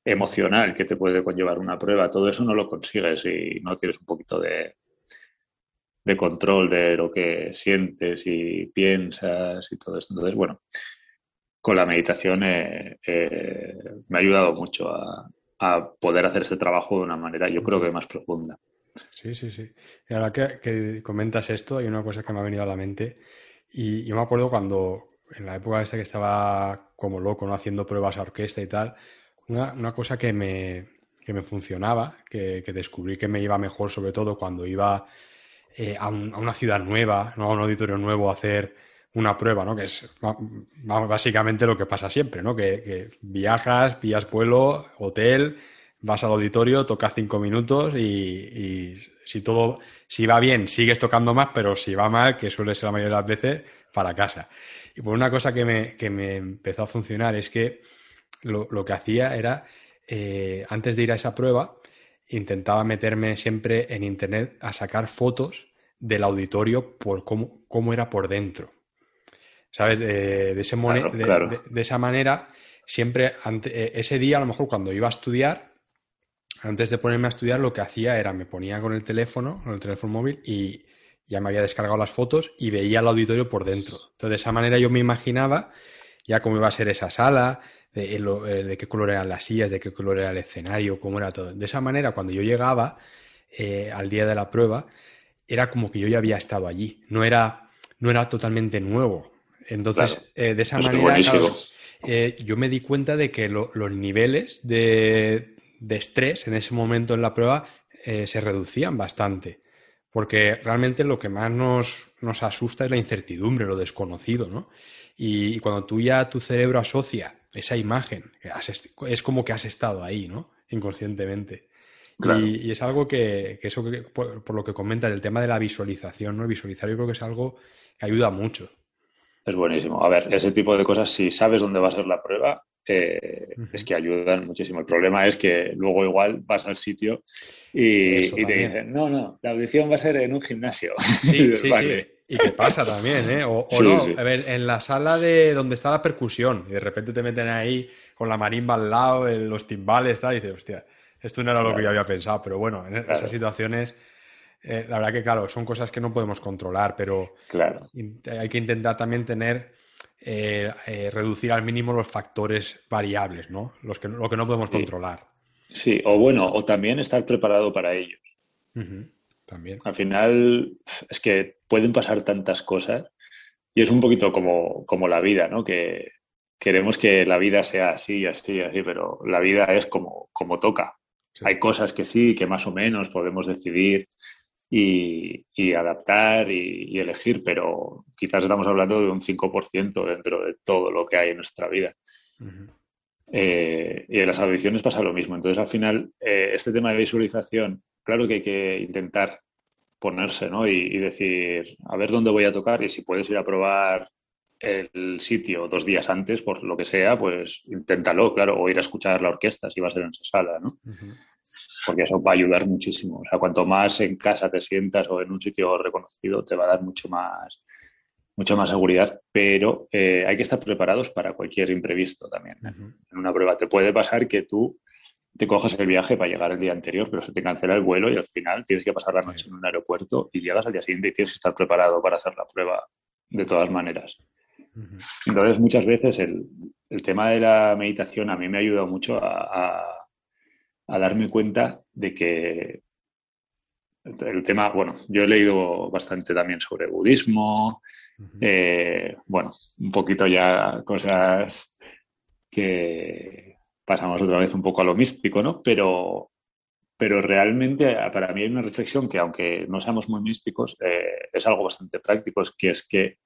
emocional que te puede conllevar una prueba. Todo eso no lo consigues si no tienes un poquito de, de control de lo que sientes y piensas y todo esto. Entonces, bueno, con la meditación eh, eh, me ha ayudado mucho a, poder hacer ese trabajo de una manera, yo creo que más profunda. Sí, sí, sí. Y ahora que, comentas esto, hay una cosa que me ha venido a la mente. Y yo me acuerdo cuando, en la época esta que estaba como loco, ¿no? haciendo pruebas a orquesta y tal, una, cosa que me, me funcionaba, que, descubrí que me iba mejor, sobre todo cuando iba eh, a, una ciudad nueva, a un auditorio nuevo a hacer una prueba, ¿no? Que es básicamente lo que pasa siempre, ¿no? Que, viajas, pillas vuelo, hotel, vas al auditorio, tocas cinco minutos y, si todo, si va bien, sigues tocando más, pero si va mal, que suele ser la mayoría de las veces, para casa. Y por una cosa que me, que me empezó a funcionar es que lo, que hacía era, eh, antes de ir a esa prueba, intentaba meterme siempre en internet a sacar fotos del auditorio por cómo, cómo era por dentro. ¿Sabes? de, ese de, esa manera, siempre, eh, ese día, a lo mejor cuando iba a estudiar, antes de ponerme a estudiar, lo que hacía era me ponía con el teléfono, con el teléfono móvil, y ya me había descargado las fotos y veía el auditorio por dentro. Entonces, de esa manera yo me imaginaba ya cómo iba a ser esa sala, de, eh, qué color eran las sillas, de qué color era el escenario, cómo era todo. De esa manera, cuando yo llegaba eh, al día de la prueba, era como que yo ya había estado allí. No era, no era totalmente nuevo. Entonces, eh, de esa manera, eh, yo me di cuenta de que los niveles de, estrés en ese momento en la prueba eh, se reducían bastante. Porque realmente lo que más nos, nos, asusta es la incertidumbre, lo desconocido, ¿no? Y, cuando tú ya tu cerebro asocia esa imagen, es como que has estado ahí, ¿no? Inconscientemente. Y, es algo que, eso por, por, lo que comentas, el tema de la visualización, ¿no? Visualizar yo creo que es algo que ayuda mucho. Es buenísimo. A ver, ese tipo de cosas, si sabes dónde va a ser la prueba, eh, es que ayudan muchísimo. El problema es que luego igual vas al sitio y, te dicen, no, no, la audición va a ser en un gimnasio. Sí, [LAUGHS] sí, sí. Y qué pasa también, ¿eh? O, no, a ver, en la sala de donde está la percusión y de repente te meten ahí con la marimba al lado, los timbales, tal, y dices, hostia, esto no era lo que yo había pensado, pero bueno, en esas situaciones eh, la verdad que, claro, son cosas que no podemos controlar, pero claro. hay que intentar también tener, eh, eh, reducir al mínimo los factores variables, ¿no? Los que, lo que no podemos controlar. Sí, o bueno, o también estar preparado para ellos. También. Al final, es que pueden pasar tantas cosas y es un poquito como, como la vida, ¿no? Que queremos que la vida sea así, así, así, pero la vida es como, como toca. Hay cosas que sí, que más o menos podemos decidir y, adaptar y, elegir, pero quizás estamos hablando de un 5% dentro de todo lo que hay en nuestra vida. Eh, y en las audiciones pasa lo mismo. Entonces, al final, eh, este tema de visualización, claro que hay que intentar ponerse ¿no? y, decir, a ver dónde voy a tocar y si puedes ir a probar el sitio dos días antes, por lo que sea, pues inténtalo, claro, o ir a escuchar la orquesta si va a ser en esa sala, ¿no? Porque eso va a ayudar muchísimo. O sea, cuanto más en casa te sientas o en un sitio reconocido, te va a dar mucho más, mucha más seguridad, pero eh, hay que estar preparados para cualquier imprevisto también. ¿eh? En una prueba te puede pasar que tú te cojas el viaje para llegar el día anterior, pero se te cancela el vuelo y al final tienes que pasar la noche en un aeropuerto y llegas al día siguiente y tienes que estar preparado para hacer la prueba de todas maneras. Entonces, muchas veces el, tema de la meditación a mí me ha ayudado mucho a, darme cuenta de que el tema, bueno, yo he leído bastante también sobre budismo, eh, bueno, un poquito ya cosas que pasamos otra vez un poco a lo místico, ¿no? Pero, pero realmente para mí hay una reflexión que aunque no seamos muy místicos, eh, es algo bastante práctico, es que es que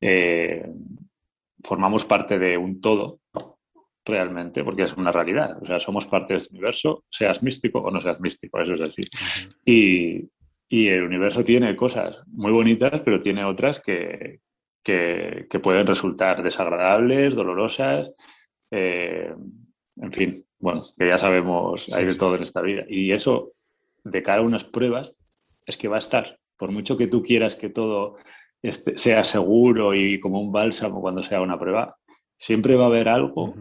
eh, formamos parte de un todo realmente, porque es una realidad. O sea, somos parte de este universo, seas místico o no seas místico, eso es así. y, el universo tiene cosas muy bonitas, pero tiene otras que, que, pueden resultar desagradables, dolorosas, eh, en fin, bueno, que ya sabemos, hay de todo en esta vida. Y eso, de cara a unas pruebas, es que va a estar. Por mucho que tú quieras que todo este, sea seguro y como un bálsamo cuando sea una prueba, siempre va a haber algo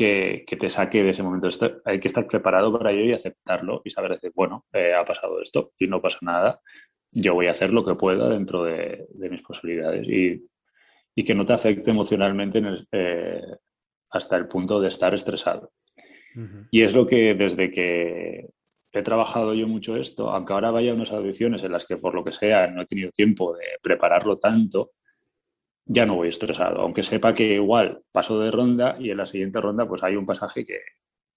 que, te saque de ese momento. hay que estar preparado para ello y aceptarlo y saber decir, bueno, eh, ha pasado esto y no pasa nada. Yo voy a hacer lo que pueda dentro de, mis posibilidades y, que no te afecte emocionalmente eh, hasta el punto de estar estresado. Y es lo que desde que he trabajado yo mucho esto, aunque ahora vaya a unas audiciones en las que por lo que sea no he tenido tiempo de prepararlo tanto, ya no voy estresado, aunque sepa que igual paso de ronda y en la siguiente ronda pues hay un pasaje que,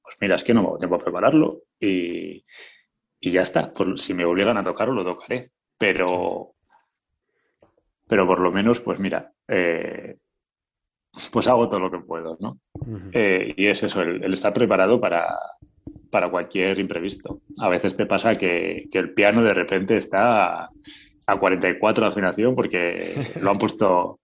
pues mira, es que no me tiempo a prepararlo y, ya está. si me obligan a tocarlo, lo tocaré. Pero, pero por lo menos, pues mira, eh, pues hago todo lo que puedo, ¿no? Eh, y es eso, el estar preparado para, para cualquier imprevisto. A veces te pasa que, el piano de repente está a 44 de afinación porque lo han puesto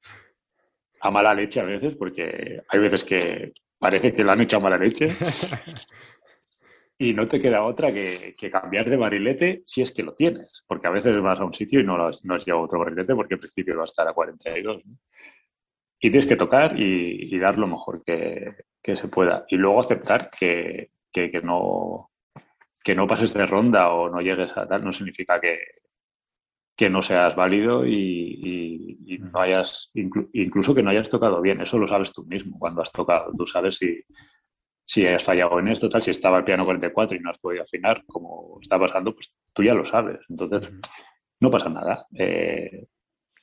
a mala leche a veces, porque hay veces que parece que lo han hecho a mala leche. [LAUGHS] Y no te queda otra que, cambiar de barilete si es que lo tienes, porque a veces vas a un sitio y no, has, no has llevado otro barilete porque al principio va a estar a 42. Y tienes que tocar y, dar lo mejor que, que, se pueda. Y luego aceptar que, que, no, que no pases de ronda o no llegues a tal, no significa que, que no seas válido y, no hayas, incluso que no hayas tocado bien. Eso lo sabes tú mismo cuando has tocado. Tú sabes si, si has fallado en esto, tal, si estaba el piano 44 y no has podido afinar, como está pasando, pues tú ya lo sabes. Entonces, no pasa nada. Eh,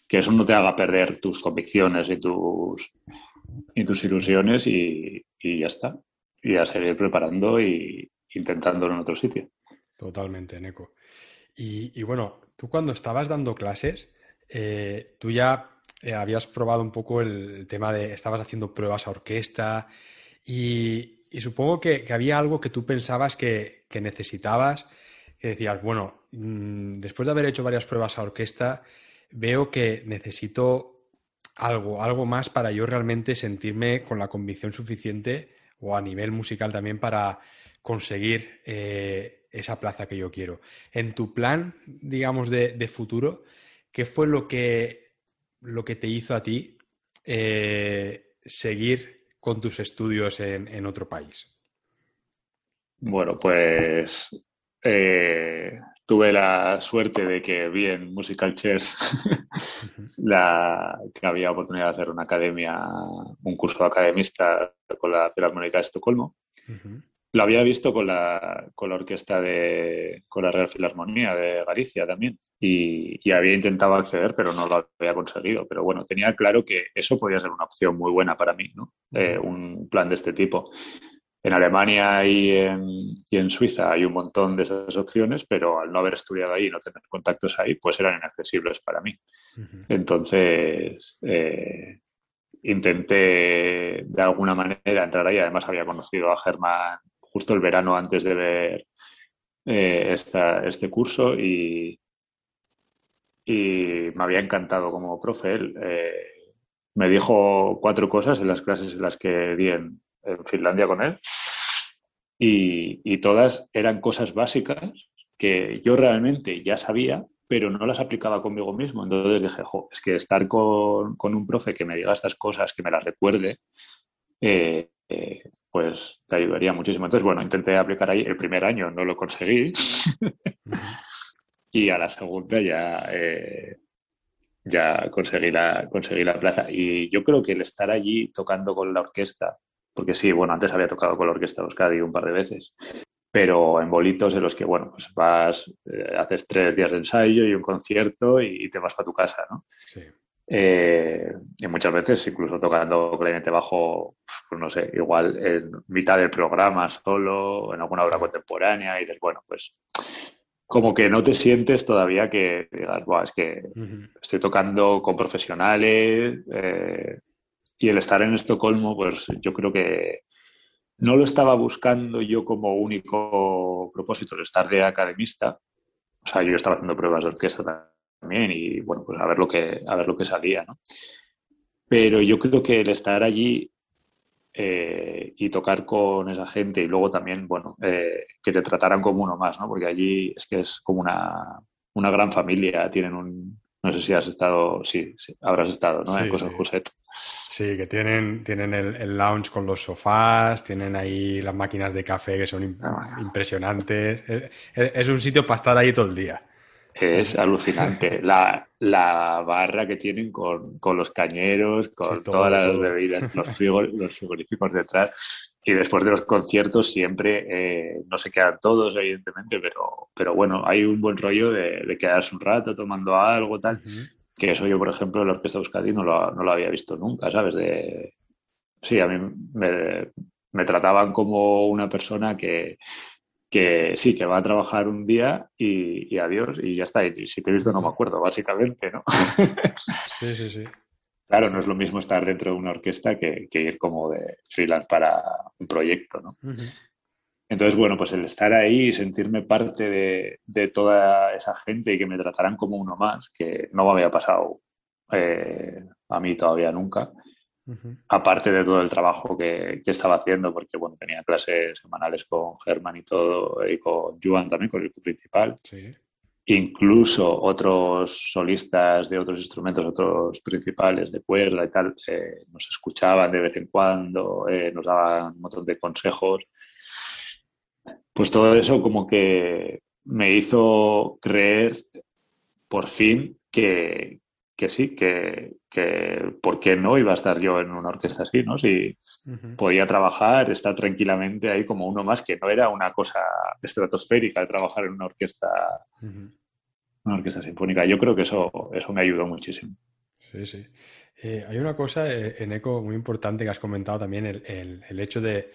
que eso no te haga perder tus convicciones y tus, y tus ilusiones y ya está y a seguir preparando y intentándolo en otro sitio. Totalmente, Neko. Y, bueno, tú cuando estabas dando clases, eh, tú ya eh, habías probado un poco el, tema de, estabas haciendo pruebas a orquesta y, supongo que, había algo que tú pensabas que, necesitabas, que decías, bueno, mm, después de haber hecho varias pruebas a orquesta, veo que necesito algo, algo más para yo realmente sentirme con la convicción suficiente o a nivel musical también para conseguir eh, esa plaza que yo quiero. En tu plan, digamos, de, futuro, ¿qué fue lo que, lo que te hizo a ti eh, seguir con tus estudios en, otro país? Bueno, pues eh, tuve la suerte de que vi en Musical Chairs [LAUGHS] la, que había oportunidad de hacer una academia, un curso academista con la Filarmónica de Estocolmo. Lo había visto con la, con la orquesta de, con la Real Filarmonía de Galicia también. Y, y, había intentado acceder, pero no lo había conseguido. Pero bueno, tenía claro que eso podía ser una opción muy buena para mí, ¿no? Eh, un plan de este tipo. En Alemania y en, y en, Suiza hay un montón de esas opciones, pero al no haber estudiado ahí y no tener contactos ahí, pues eran inaccesibles para mí. Entonces, eh, intenté de alguna manera entrar ahí. Además, había conocido a Germán justo el verano antes de ver eh, este curso y, y me había encantado como profe. Él eh, me dijo cuatro cosas en las clases en las que di en, Finlandia con él y, y, todas eran cosas básicas que yo realmente ya sabía, pero no las aplicaba conmigo mismo. Entonces dije, jo, es que estar con, con, un profe que me diga estas cosas, que me las recuerde, eh, eh, pues te ayudaría muchísimo. Entonces, bueno, intenté aplicar ahí. El primer año no lo conseguí. [LAUGHS] y a la segunda ya, eh, ya conseguí, la, conseguí la plaza. Y yo creo que el estar allí tocando con la orquesta, porque sí, bueno, antes había tocado con la orquesta de Euskadi un par de veces, pero en bolitos en los que, bueno, pues vas, eh, haces tres días de ensayo y un concierto y, y te vas para tu casa, ¿no? Sí. Eh, y muchas veces, incluso tocando clarinete bajo, pues no sé, igual en mitad del programa solo, en alguna obra contemporánea, y dices, bueno, pues como que no te sientes todavía que digas, es que estoy tocando con profesionales eh, y el estar en Estocolmo, pues yo creo que no lo estaba buscando yo como único propósito, el estar de academista. O sea, yo estaba haciendo pruebas de orquesta también y bueno, pues a ver lo que, a ver lo que salía, ¿no? Pero yo creo que el estar allí eh, y tocar con esa gente y luego también, bueno, eh, que te trataran como uno más, ¿no? Porque allí es que es como una, una gran familia, tienen un, no sé si has estado, sí, sí habrás estado, ¿no? en Cosas sí. Sí, que tienen, tienen el, el, lounge con los sofás, tienen ahí las máquinas de café que son ah. impresionantes. Es, es, un sitio para estar ahí todo el día. Es alucinante. [LAUGHS] La, la barra que tienen con, con los cañeros, con todo, todas las todo. bebidas, [LAUGHS] los, los frigoríficos detrás. Y después de los conciertos siempre, eh, no se quedan todos, evidentemente, pero, pero bueno, hay un buen rollo de, de quedarse un rato tomando algo, tal. Uh -huh. Que eso yo, por ejemplo, en la Orquesta Euskadi no lo, no lo había visto nunca, ¿sabes? De... Sí, a mí me, me trataban como una persona que, que sí, que va a trabajar un día y, y, adiós y ya está. Y si te he visto no me acuerdo, básicamente, ¿no? Sí, sí, sí. Claro, no es lo mismo estar dentro de una orquesta que, que ir como de freelance para un proyecto, ¿no? Uh -huh. Entonces, bueno, pues el estar ahí y sentirme parte de, de, toda esa gente y que me trataran como uno más, que no me había pasado eh, a mí todavía nunca, uh -huh. aparte de todo el trabajo que, que, estaba haciendo, porque bueno, tenía clases semanales con Germán y todo, y con Juan también, con el principal. Sí. Incluso otros solistas de otros instrumentos, otros principales de cuerda y tal, eh, nos escuchaban de vez en cuando, eh, nos daban un montón de consejos. Pues todo eso como que me hizo creer por fin que, que sí, que, que por qué no iba a estar yo en una orquesta así, ¿no? Si uh -huh. podía trabajar, estar tranquilamente ahí como uno más, que no era una cosa estratosférica de trabajar en una orquesta, uh -huh. una orquesta sinfónica. Yo creo que eso, eso me ayudó muchísimo. Sí, sí. Eh, hay una cosa eh, en ECO muy importante que has comentado también, el, el, el hecho de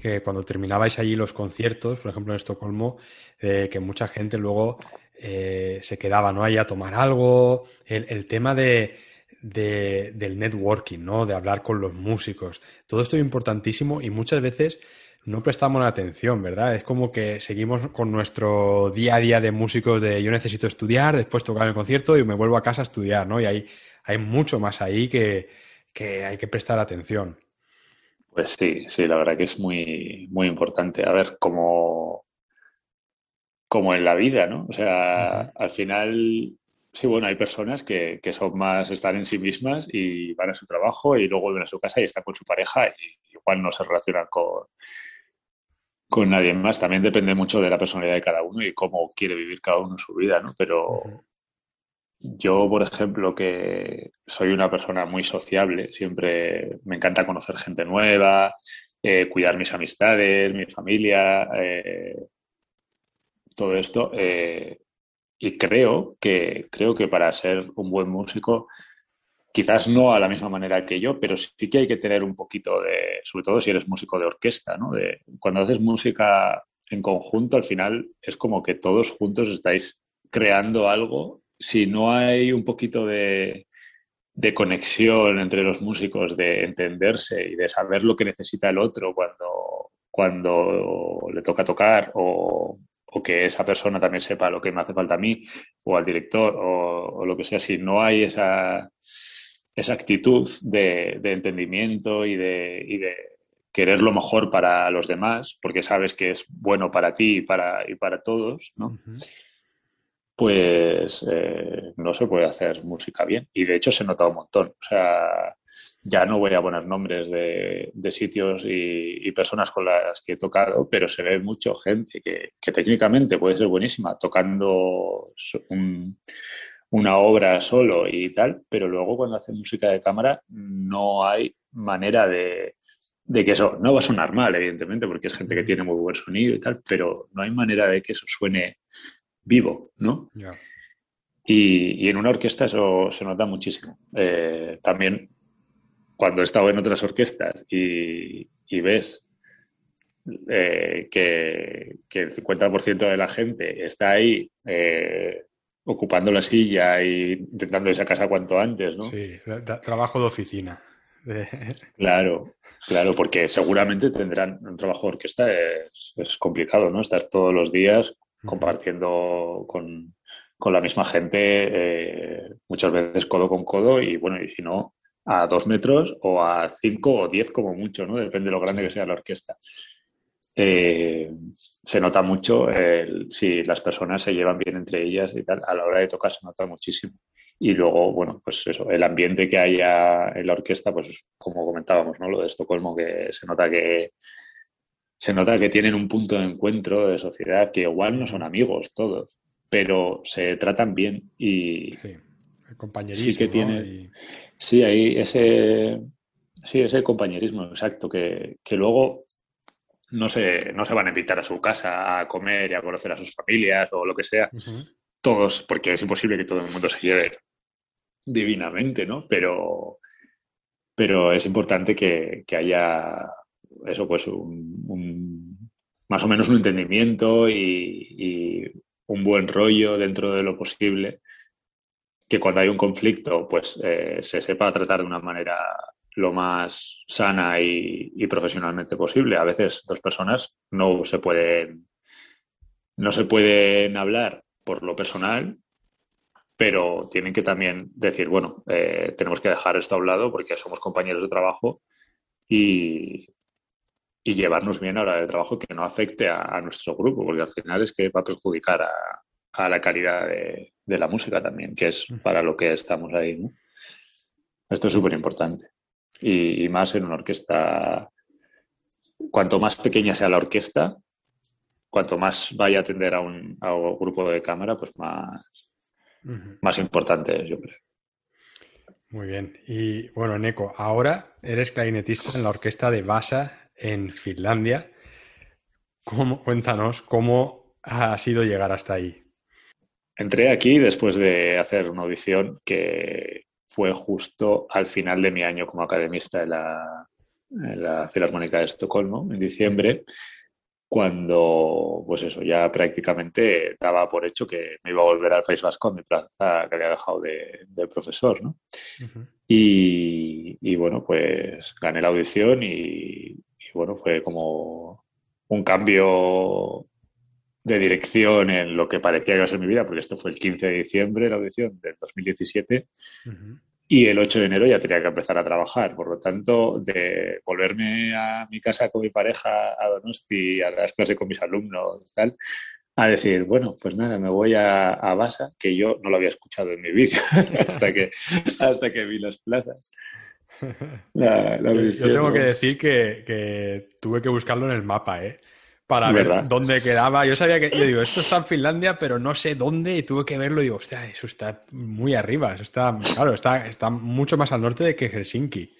que cuando terminabais allí los conciertos, por ejemplo en Estocolmo, eh, que mucha gente luego eh, se quedaba ¿no? ahí a tomar algo, el, el tema de, de, del networking, ¿no? de hablar con los músicos, todo esto es importantísimo y muchas veces no prestamos la atención, ¿verdad? Es como que seguimos con nuestro día a día de músicos de yo necesito estudiar, después tocar el concierto y me vuelvo a casa a estudiar, ¿no? Y hay, hay mucho más ahí que, que hay que prestar atención. Pues sí, sí, la verdad que es muy, muy importante. A ver, como, como en la vida, ¿no? O sea, uh -huh. al final, sí, bueno, hay personas que, que, son más, están en sí mismas y van a su trabajo y luego vuelven a su casa y están con su pareja y igual no se relacionan con, con nadie más. También depende mucho de la personalidad de cada uno y cómo quiere vivir cada uno su vida, ¿no? Pero uh -huh. Yo, por ejemplo, que soy una persona muy sociable, siempre me encanta conocer gente nueva, eh, cuidar mis amistades, mi familia, eh, todo esto. Eh, y creo que, creo que para ser un buen músico, quizás no a la misma manera que yo, pero sí que hay que tener un poquito de, sobre todo si eres músico de orquesta, ¿no? Cuando haces música en conjunto, al final es como que todos juntos estáis creando algo. Si no hay un poquito de, de conexión entre los músicos, de entenderse y de saber lo que necesita el otro cuando, cuando le toca tocar o, o que esa persona también sepa lo que me hace falta a mí o al director o, lo que sea, si no hay esa, esa actitud de, entendimiento y de, y de, querer lo mejor para los demás, porque sabes que es bueno para ti y para, y para todos, ¿no? Pues eh, no se puede hacer música bien. Y de hecho se nota un montón. O sea, ya no voy a poner nombres de, sitios y, personas con las que he tocado, pero se ve mucho gente que, técnicamente puede ser buenísima tocando una obra solo y tal, pero luego cuando hace música de cámara no hay manera de, que eso no va a sonar mal, evidentemente, porque es gente que tiene muy buen sonido y tal, pero no hay manera de que eso suene vivo, ¿no? Y, en una orquesta eso se nota muchísimo. Eh, también cuando he estado en otras orquestas y, ves eh, que, el 50% de la gente está ahí eh, ocupando la silla e intentando irse a casa cuanto antes, ¿no? Sí, trabajo de oficina. [LAUGHS] Claro, claro, porque seguramente tendrán un trabajo de orquesta es, complicado, ¿no? Estás todos los días compartiendo con, la misma gente, eh, muchas veces codo con codo, y bueno, y si no, a dos metros o a cinco o diez como mucho, ¿no? Depende de lo grande que sea la orquesta. Eh, se nota mucho si las personas se llevan bien entre ellas y tal, a la hora de tocar se nota muchísimo. Y luego, bueno, pues eso, el ambiente que haya en la orquesta, pues como comentábamos, ¿no? Lo de Estocolmo, que se nota que se nota que tienen un punto de encuentro de sociedad, que igual no son amigos todos, pero se tratan bien y sí, el compañerismo. Sí que tiene, Sí, hay ese, sí, ese compañerismo, exacto, que, luego no se, no se van a invitar a su casa a comer y a conocer a sus familias o lo que sea, todos, porque es imposible que todo el mundo se lleve divinamente, ¿no? Pero, pero es importante que, haya eso, pues un, más o menos un entendimiento y, y, un buen rollo dentro de lo posible que cuando hay un conflicto, pues eh, se sepa tratar de una manera lo más sana y, profesionalmente posible. A veces dos personas no se pueden, no se pueden hablar por lo personal, pero tienen que también decir, bueno, eh, tenemos que dejar esto a un lado porque somos compañeros de trabajo y, llevarnos bien a la hora de trabajo que no afecte a, nuestro grupo, porque al final es que va a perjudicar a, a la calidad de, la música también, que es para lo que estamos ahí. ¿no? Esto es súper importante. Y, más en una orquesta, cuanto más pequeña sea la orquesta, cuanto más vaya a atender a un, grupo de cámara, pues más, más importante es, yo creo. Muy bien. Y bueno, Neko, ahora eres clarinetista en la orquesta de Vasa en Finlandia. ¿Cómo, cuéntanos cómo ha sido llegar hasta ahí. Entré aquí después de hacer una audición que fue justo al final de mi año como academista en la, Filarmónica de Estocolmo, en diciembre, cuando, pues eso, ya prácticamente daba por hecho que me iba a volver al País Vasco a mi plaza que había dejado de, profesor, ¿no? y, y, bueno, pues gané la audición y, y bueno, fue como un cambio de dirección en lo que parecía que iba a ser mi vida, porque esto fue el 15 de diciembre, la audición del 2017, y el 8 de enero ya tenía que empezar a trabajar. Por lo tanto, de volverme a mi casa con mi pareja a Donosti, a dar clases con mis alumnos tal, a decir, bueno, pues nada, me voy a, a Basa, que yo no lo había escuchado en mi vida [LAUGHS] hasta, que, hasta que vi las plazas. [LAUGHS] yo tengo que decir que, que, tuve que buscarlo en el mapa, ¿eh? Para ver dónde quedaba. Yo sabía que, yo digo, esto está en Finlandia, pero no sé dónde y tuve que verlo y digo, hostia, eso está muy arriba. está, claro, está, está mucho más al norte de que Helsinki.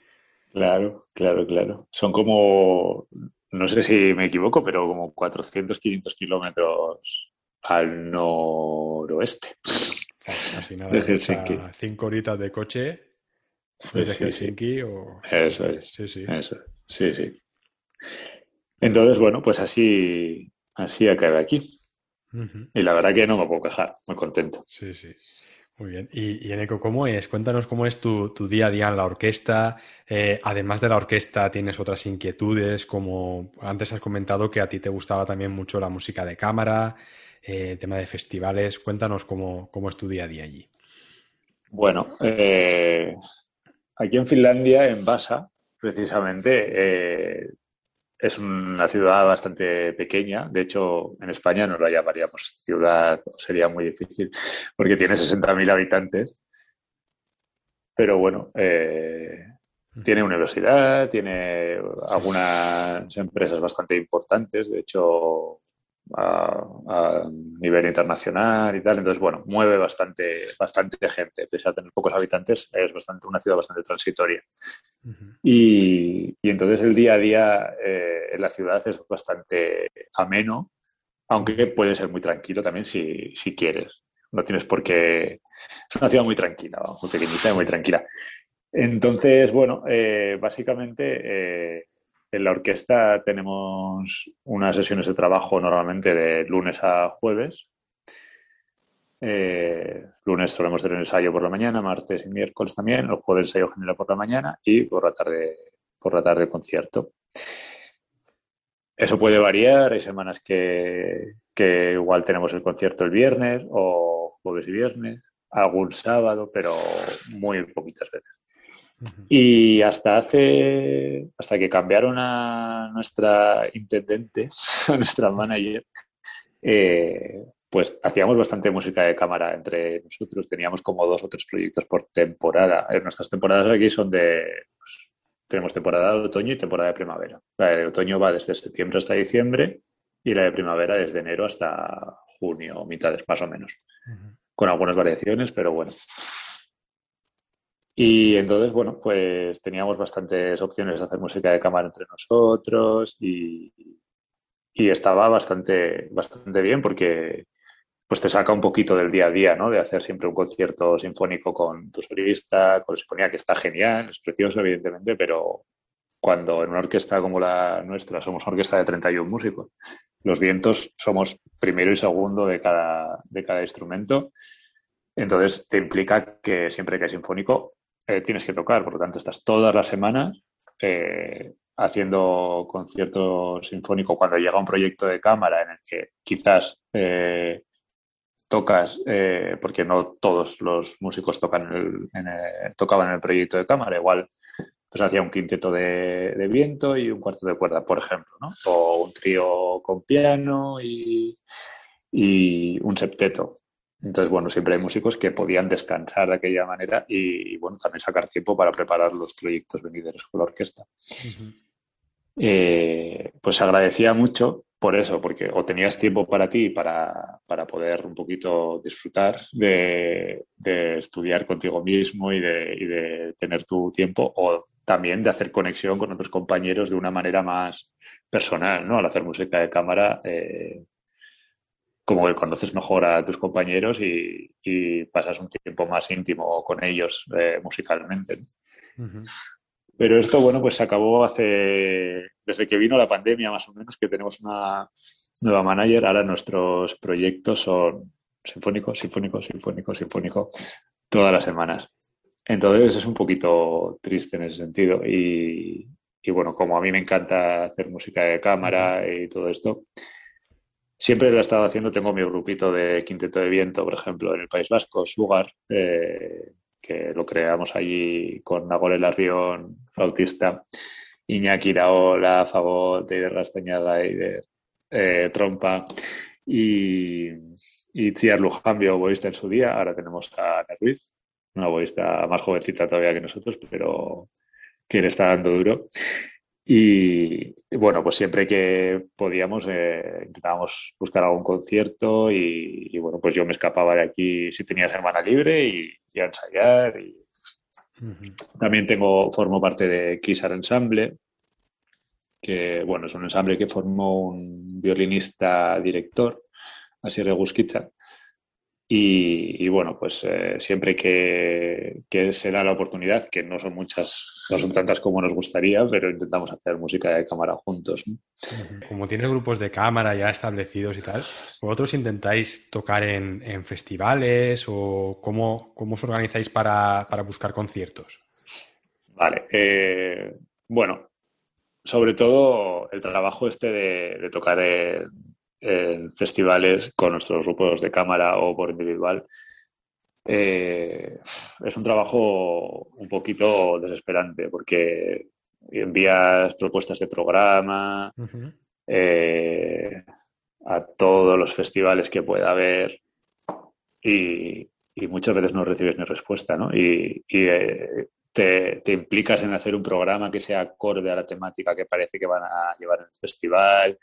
Claro, claro, claro. Son como, no sé si me equivoco, pero como 400, 500 kilómetros al noroeste. Así nada, de cinco horitas de coche desde Helsinki o... Eso es. Sí, sí. Eso, sí, sí. Entonces, bueno, pues así, así acabé aquí. Y la verdad que no me puedo quejar, muy contento. Sí, sí. Muy bien. Y, y Eneco, ¿cómo es? Cuéntanos cómo es tu, día a día en la orquesta. Eh, además de la orquesta, ¿tienes otras inquietudes? Como antes has comentado que a ti te gustaba también mucho la música de cámara, eh, el tema de festivales. Cuéntanos cómo, cómo, es tu día a día allí. Bueno, eh, aquí en Finlandia, en Vasa, precisamente, es una ciudad bastante pequeña. De hecho, en España no la llamaríamos ciudad, sería muy difícil, porque tiene 60.000 habitantes. Pero bueno, eh, tiene universidad, tiene algunas empresas bastante importantes. De hecho, a, nivel internacional y tal. Entonces, bueno, mueve bastante, bastante gente. Pese a tener pocos habitantes, es bastante, una ciudad bastante transitoria. y, entonces el día a día eh, en la ciudad es bastante ameno, aunque puede ser muy tranquilo también si, si quieres. No tienes por qué... Es una ciudad muy tranquila, muy pequeñita y muy tranquila. Entonces, bueno, eh, básicamente eh, en la orquesta tenemos unas sesiones de trabajo normalmente de lunes a jueves. Eh, lunes solemos tener ensayo por la mañana, martes y miércoles también, el jueves ensayo general por la mañana y por la tarde, por la tarde concierto. Eso puede variar, hay semanas que, que igual tenemos el concierto el viernes o jueves y viernes, algún sábado, pero muy poquitas veces. Y hasta hace, hasta que cambiaron a nuestra intendente, [LAUGHS] a nuestra manager, eh, pues hacíamos bastante música de cámara entre nosotros. Teníamos como dos o tres proyectos por temporada. Eh, nuestras temporadas aquí son de, pues, tenemos temporada de otoño y temporada de primavera. La de otoño va desde septiembre hasta diciembre y la de primavera desde enero hasta junio, mitades más o menos. Con algunas variaciones, pero bueno. Y entonces, bueno, pues teníamos bastantes opciones de hacer música de cámara entre nosotros y, estaba bastante, bastante bien porque pues te saca un poquito del día a día, ¿no? De hacer siempre un concierto sinfónico con tu solista, con la sinfonía, que está genial, es precioso, evidentemente, pero cuando en una orquesta como la nuestra somos una orquesta de 31 músicos, los vientos somos primero y segundo de cada, de cada instrumento, entonces te implica que siempre que hay sinfónico eh, tienes que tocar, por lo tanto estás todas las semanas eh, haciendo concierto sinfónico cuando llega un proyecto de cámara en el que quizás eh, tocas, porque no todos los músicos tocan tocaban en el proyecto de cámara, igual pues hacía un quinteto de, viento y un cuarto de cuerda, por ejemplo, o un trío con piano y un septeto. Entonces, bueno, siempre hay músicos que podían descansar de aquella manera y, bueno, también sacar tiempo para preparar los proyectos venideros con la orquesta. Eh, pues agradecía mucho por eso, porque o tenías tiempo para ti para, para poder un poquito disfrutar de, estudiar contigo mismo y de, y de, tener tu tiempo, o también de hacer conexión con otros compañeros de una manera más personal, ¿no? Al hacer música de cámara, eh, como que conoces mejor a tus compañeros y, pasas un tiempo más íntimo con ellos eh, musicalmente. Pero esto, bueno, pues se acabó hace, desde que vino la pandemia más o menos, que tenemos una nueva manager, ahora nuestros proyectos son sinfónicos, sinfónicos, sinfónicos, sinfónico, todas las semanas. Entonces es un poquito triste en ese sentido. Y, y bueno, como a mí me encanta hacer música de cámara y todo esto, Siempre lo he estado haciendo, tengo mi grupito de quinteto de viento, por ejemplo, en el País Vasco, Sugar, eh, que lo creamos allí con Nagore Larrión, flautista, Iñaki Iraola, Fagot, Eider Rastañaga, Eider eh, Trompa y, y Lujambio, boista en su día. Ahora tenemos a Ruiz, una boista más jovencita todavía que nosotros, pero que le está dando duro. Y bueno, pues siempre que podíamos eh, intentábamos buscar algún concierto y, bueno, pues yo me escapaba de aquí si tenía semana libre y, a ensayar. Y, También tengo, formo parte de Kisar Ensemble, que bueno, es un ensamble que formó un violinista director, así Regusquita. Y, y, bueno, pues eh, siempre que, que será la oportunidad, que no son muchas, no son tantas como nos gustaría, pero intentamos hacer música de cámara juntos. Como tienes grupos de cámara ya establecidos y tal, ¿vosotros intentáis tocar en, en festivales o cómo, cómo os organizáis para, para buscar conciertos? Vale, eh, bueno, sobre todo el trabajo este de, de tocar en, en, festivales con nuestros grupos de cámara o por individual eh, es un trabajo un poquito desesperante porque envías propuestas de programa uh -huh. eh, a todos los festivales que pueda haber y, y, muchas veces no recibes ni respuesta, ¿no? Y, y eh, te, te, implicas en hacer un programa que sea acorde a la temática que parece que van a llevar en el festival.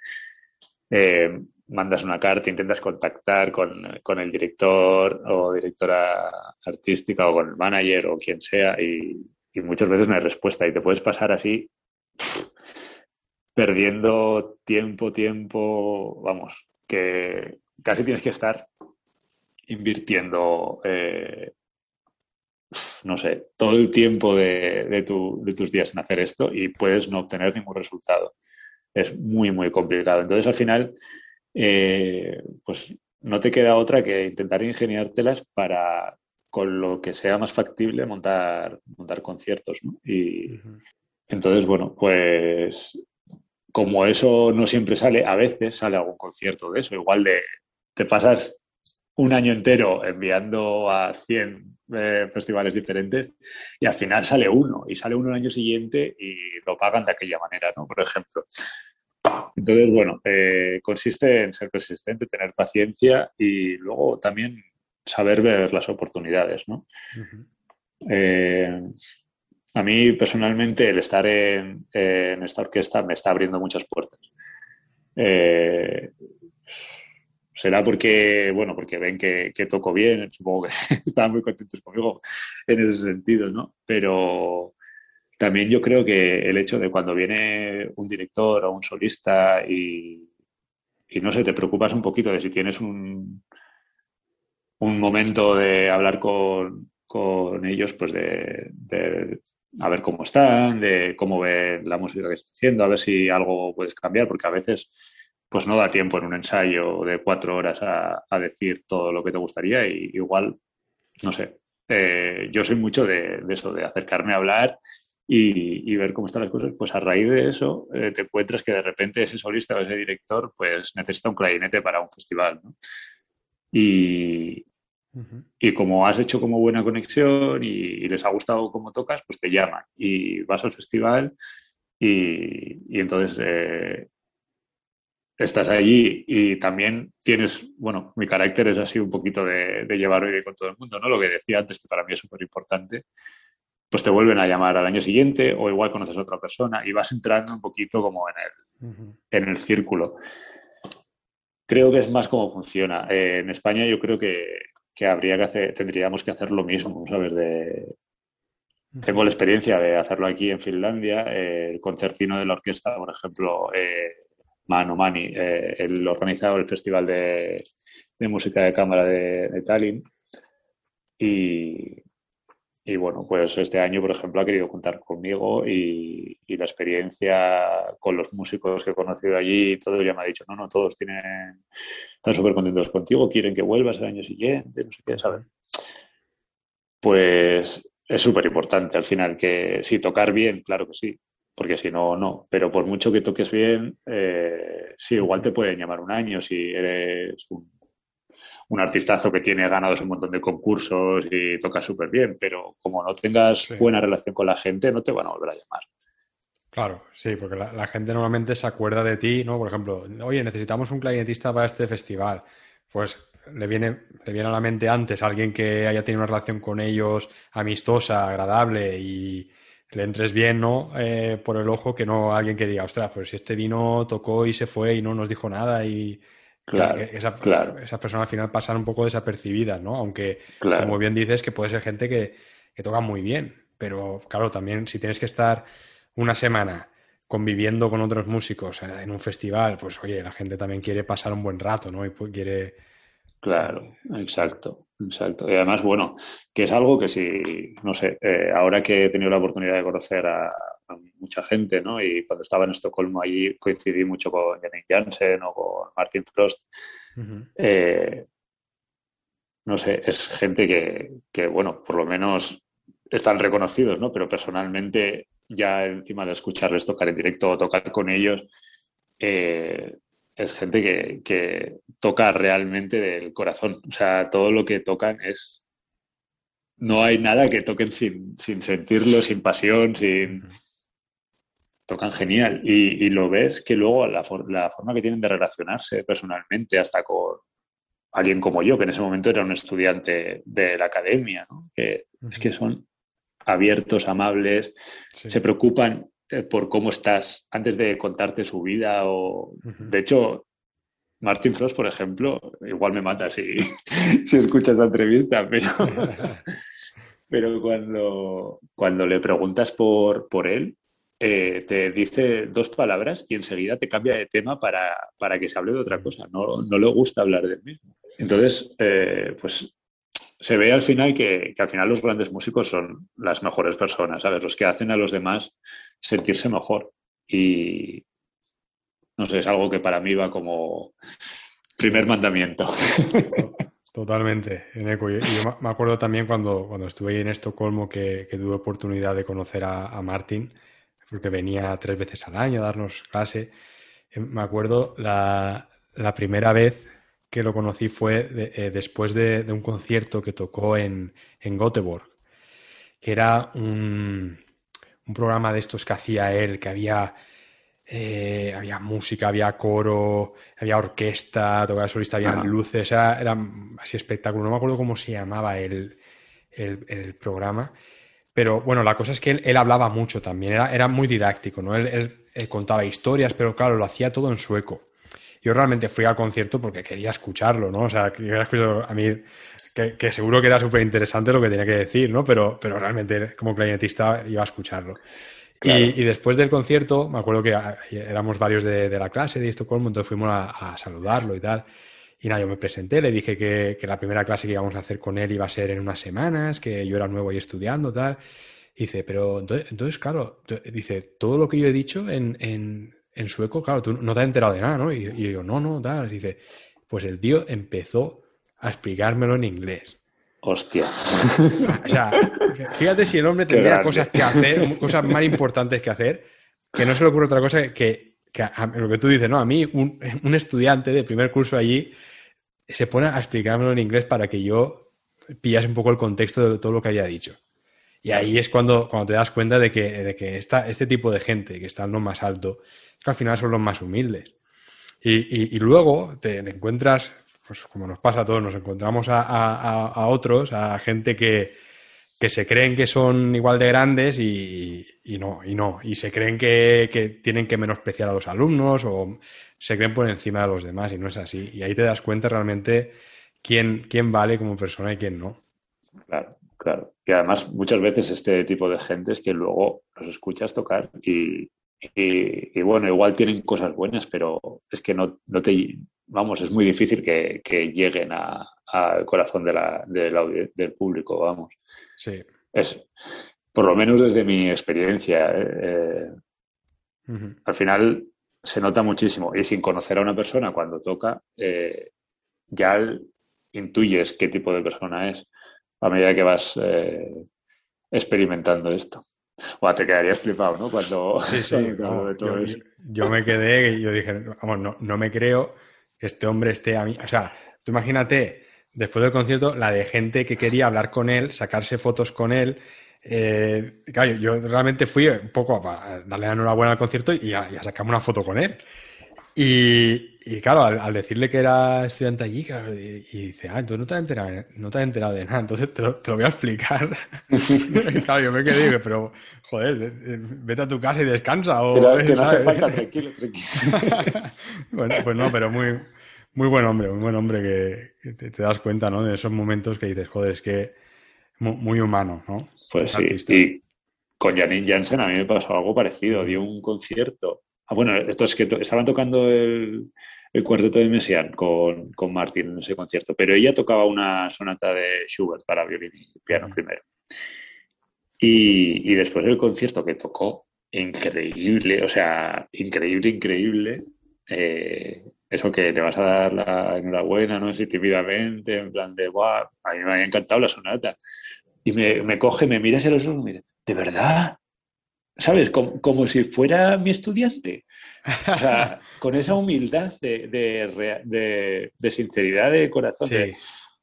Eh, mandas una carta, intentas contactar con, con, el director o directora artística o con el manager o quien sea y, y muchas veces no hay respuesta y te puedes pasar así perdiendo tiempo, tiempo, vamos, que casi tienes que estar invirtiendo eh, no sé, todo el tiempo de, de, tu, de, tus días en hacer esto y puedes no obtener ningún resultado. Es muy, muy complicado. Entonces, al final, eh, pues no te queda otra que intentar ingeniártelas para, con lo que sea más factible, montar, montar conciertos. ¿no? Y uh -huh. entonces, bueno, pues como eso no siempre sale, a veces sale algún concierto de eso. Igual de te pasas un año entero enviando a 100 eh, festivales diferentes y al final sale uno y sale uno el año siguiente y lo pagan de aquella manera, ¿no? Por ejemplo. Entonces, bueno, eh, consiste en ser persistente, tener paciencia y luego también saber ver las oportunidades, ¿no? Uh -huh. eh, a mí personalmente el estar en, en, esta orquesta me está abriendo muchas puertas. Eh, será porque, bueno, porque ven que, que, toco bien, [LAUGHS] supongo que están muy contentos conmigo en ese sentido, ¿no? Pero también yo creo que el hecho de cuando viene un director o un solista y, y no sé, te preocupas un poquito de si tienes un, un momento de hablar con, con ellos, pues de, de, a ver cómo están, de cómo ven la música que están haciendo, a ver si algo puedes cambiar, porque a veces pues no da tiempo en un ensayo de cuatro horas a, a decir todo lo que te gustaría y igual, no sé, eh, yo soy mucho de, de, eso, de acercarme a hablar y, y, ver cómo están las cosas, pues a raíz de eso eh, te encuentras que de repente ese solista o ese director pues necesita un clarinete para un festival, ¿no? Y, uh -huh. y como has hecho como buena conexión y, y, les ha gustado cómo tocas, pues te llaman y vas al festival y, y entonces eh, estás allí y también tienes, bueno, mi carácter es así un poquito de, de llevar hoy con todo el mundo, ¿no? Lo que decía antes, que para mí es súper importante, pues te vuelven a llamar al año siguiente o igual conoces a otra persona y vas entrando un poquito como en el, uh -huh. en el círculo. Creo que es más cómo funciona. Eh, en España yo creo que, que, habría que hacer, tendríamos que hacer lo mismo, ¿sabes? De. Tengo la experiencia de hacerlo aquí en Finlandia, eh, el concertino de la orquesta, por ejemplo, eh, Mano Mani, eh, el organizador del Festival de, Música de Cámara de, de Tallinn. Y, y, bueno, pues este año, por ejemplo, ha querido contar conmigo y, la experiencia con los músicos que he conocido allí todo, ya me ha dicho, no, no, todos tienen, están súper contentos contigo, quieren que vuelvas el año siguiente, no sé qué, ¿sabes? Pues es súper importante al final que sí, tocar bien, claro que sí, porque si no, no. Pero por mucho que toques bien, eh, sí, igual te pueden llamar un año si eres un, un artistazo que tiene ganados un montón de concursos y toca súper bien, pero como no tengas sí. buena relación con la gente, no te van a volver a llamar. Claro, sí, porque la, la, gente normalmente se acuerda de ti, ¿no? Por ejemplo, oye, necesitamos un clarinetista para este festival. Pues le viene, le viene a la mente antes alguien que haya tenido una relación con ellos amistosa, agradable y, le entres bien, ¿no? Eh, por el ojo, que no alguien que diga, ostras, pues si este vino tocó y se fue y no nos dijo nada y claro, esa, claro. esa persona al final pasan un poco desapercibidas, ¿no? Aunque, claro. como bien dices, que puede ser gente que, que toca muy bien. pero claro, también si tienes que estar una semana conviviendo con otros músicos en un festival, pues oye, la gente también quiere pasar un buen rato, ¿no? Y quiere... Claro, exacto, exacto. Y además, bueno, que es algo que si, no sé, eh, ahora que he tenido la oportunidad de conocer a, mucha gente, ¿no? Y cuando estaba en Estocolmo allí coincidí mucho con Janine Jansen o con Martin Frost. Eh, no sé, es gente que, que, bueno, por lo menos están reconocidos, ¿no? Pero personalmente ya encima de escucharles tocar en directo o tocar con ellos, eh, es gente que, toca realmente del corazón. O sea, todo lo que tocan es... No hay nada que toquen sin, sentirlo, sin pasión, sin... Tocan genial. Y, lo ves que luego la, forma que tienen de relacionarse personalmente, hasta con alguien como yo, que en ese momento era un estudiante de la academia, que, es que son abiertos, amables, se preocupan por cómo estás antes de contarte su vida o de hecho Martin Frost, por ejemplo, igual me mata si, [LAUGHS] si escuchas la entrevista, pero, [LAUGHS] pero cuando, cuando le preguntas por, por él, eh, te dice dos palabras y enseguida te cambia de tema para, para, que se hable de otra cosa. No, no le gusta hablar del mismo. Entonces, eh, pues se ve al final que, al final los grandes músicos son las mejores personas, ¿sabes? Los que hacen a los demás sentirse mejor. Y no sé, es algo que para mí va como primer mandamiento. [LAUGHS] Totalmente, en eco. Y yo me acuerdo también cuando, cuando estuve en Estocolmo que, tuve oportunidad de conocer a, Martin, porque venía tres veces al año a darnos clase. Eh, me acuerdo la, la primera vez que lo conocí fue eh, después de, un concierto que tocó en, en Göteborg, que era un, programa de estos que hacía él, que había, eh, había música, había coro, había orquesta, tocaba solista, había luces, era, era, así espectáculo. No me acuerdo cómo se llamaba el, programa. Pero bueno, la cosa es que él, hablaba mucho también, era, era muy didáctico, ¿no? él, contaba historias, pero claro, lo hacía todo en sueco. Yo realmente fui al concierto porque quería escucharlo, ¿no? O sea, quería escuchar a mí, que, seguro que era súper interesante lo que tenía que decir, ¿no? Pero, pero realmente como clarinetista iba a escucharlo. Y, después del concierto, me acuerdo que ah, éramos varios de, la clase de Estocolmo, entonces fuimos a, saludarlo y tal. Y nada, yo me presenté, le dije que, la primera clase que íbamos a hacer con él iba a ser en unas semanas, que yo era nuevo y estudiando, tal. Y dice, pero entonces, claro, dice, todo lo que yo he dicho en, en sueco, claro, tú no te has enterado de nada, ¿no? Y, y yo, no, no, tal. Dice, pues el tío empezó a explicármelo en inglés. Hostia. [LAUGHS] O sea, fíjate si el hombre tendría cosas que hacer, cosas más importantes que hacer, que no se le ocurre otra cosa que, lo que tú dices, ¿no? A mí, un, un, estudiante de primer curso allí se pone a explicármelo en inglés para que yo pillase un poco el contexto de todo lo que había dicho. Y ahí es cuando, cuando te das cuenta de que, de que esta, este tipo de gente que está en lo más alto que al final son los más humildes. Y, luego te, encuentras, pues como nos pasa a todos, nos encontramos a, otros, a gente que, se creen que son igual de grandes y, no, y no, y se creen que, tienen que menospreciar a los alumnos o se creen por encima de los demás y no es así. Y ahí te das cuenta realmente quién, quién vale como persona y quién no. Claro, claro. Y además muchas veces este tipo de gente es que luego los escuchas tocar y, y, bueno, igual tienen cosas buenas, pero es que no, no te, vamos, es muy difícil que, lleguen al corazón de la, del público, vamos. Sí. Es, por lo menos desde mi experiencia, eh, al final se nota muchísimo. Y sin conocer a una persona cuando toca, eh, ya intuyes qué tipo de persona es a medida que vas eh, experimentando esto. O te quedarías flipado, ¿no? Cuando, sí, sí, [LAUGHS] yo, me quedé y yo dije, vamos, no, no me creo que este hombre esté a mí. O sea, tú imagínate, después del concierto, la de gente que quería hablar con él, sacarse fotos con él. Eh, claro, yo realmente fui un poco a darle la enhorabuena al concierto y a, y a sacarme una foto con él. Y, claro, al, decirle que era estudiante allí, y, dice, ah, entonces no te has enterado, no te has enterado de nada, entonces te lo, voy a explicar. [LAUGHS] claro, yo me quedé, pero, joder, eh, eh, vete a tu casa y descansa. O, pero que no hace falta, tranquilo, tranquilo. [LAUGHS] bueno, pues no, pero muy, muy buen hombre, muy buen hombre que, te, das cuenta, ¿no? De esos momentos que dices, joder, es que muy, humano, ¿no? Pues sí, con Janine Jansen a mí me pasó algo parecido. Dio un concierto. Ah, bueno, esto es que estaban tocando el, el cuarteto de Messiaen con, con Martin en ese concierto, pero ella tocaba una sonata de Schubert para violín y piano primero. Y, y después del concierto que tocó, increíble, o sea, increíble, increíble. Eh, eso que le vas a dar la enhorabuena, no sé, tímidamente, en plan de, guau, a mí me había encantado la sonata. Y me, me coge, me mira hacia los ojos y me dice, ¿de verdad? ¿Sabes? Como, como, si fuera mi estudiante. O sea, [LAUGHS] con esa humildad de, de, de, de sinceridad de corazón. Sí.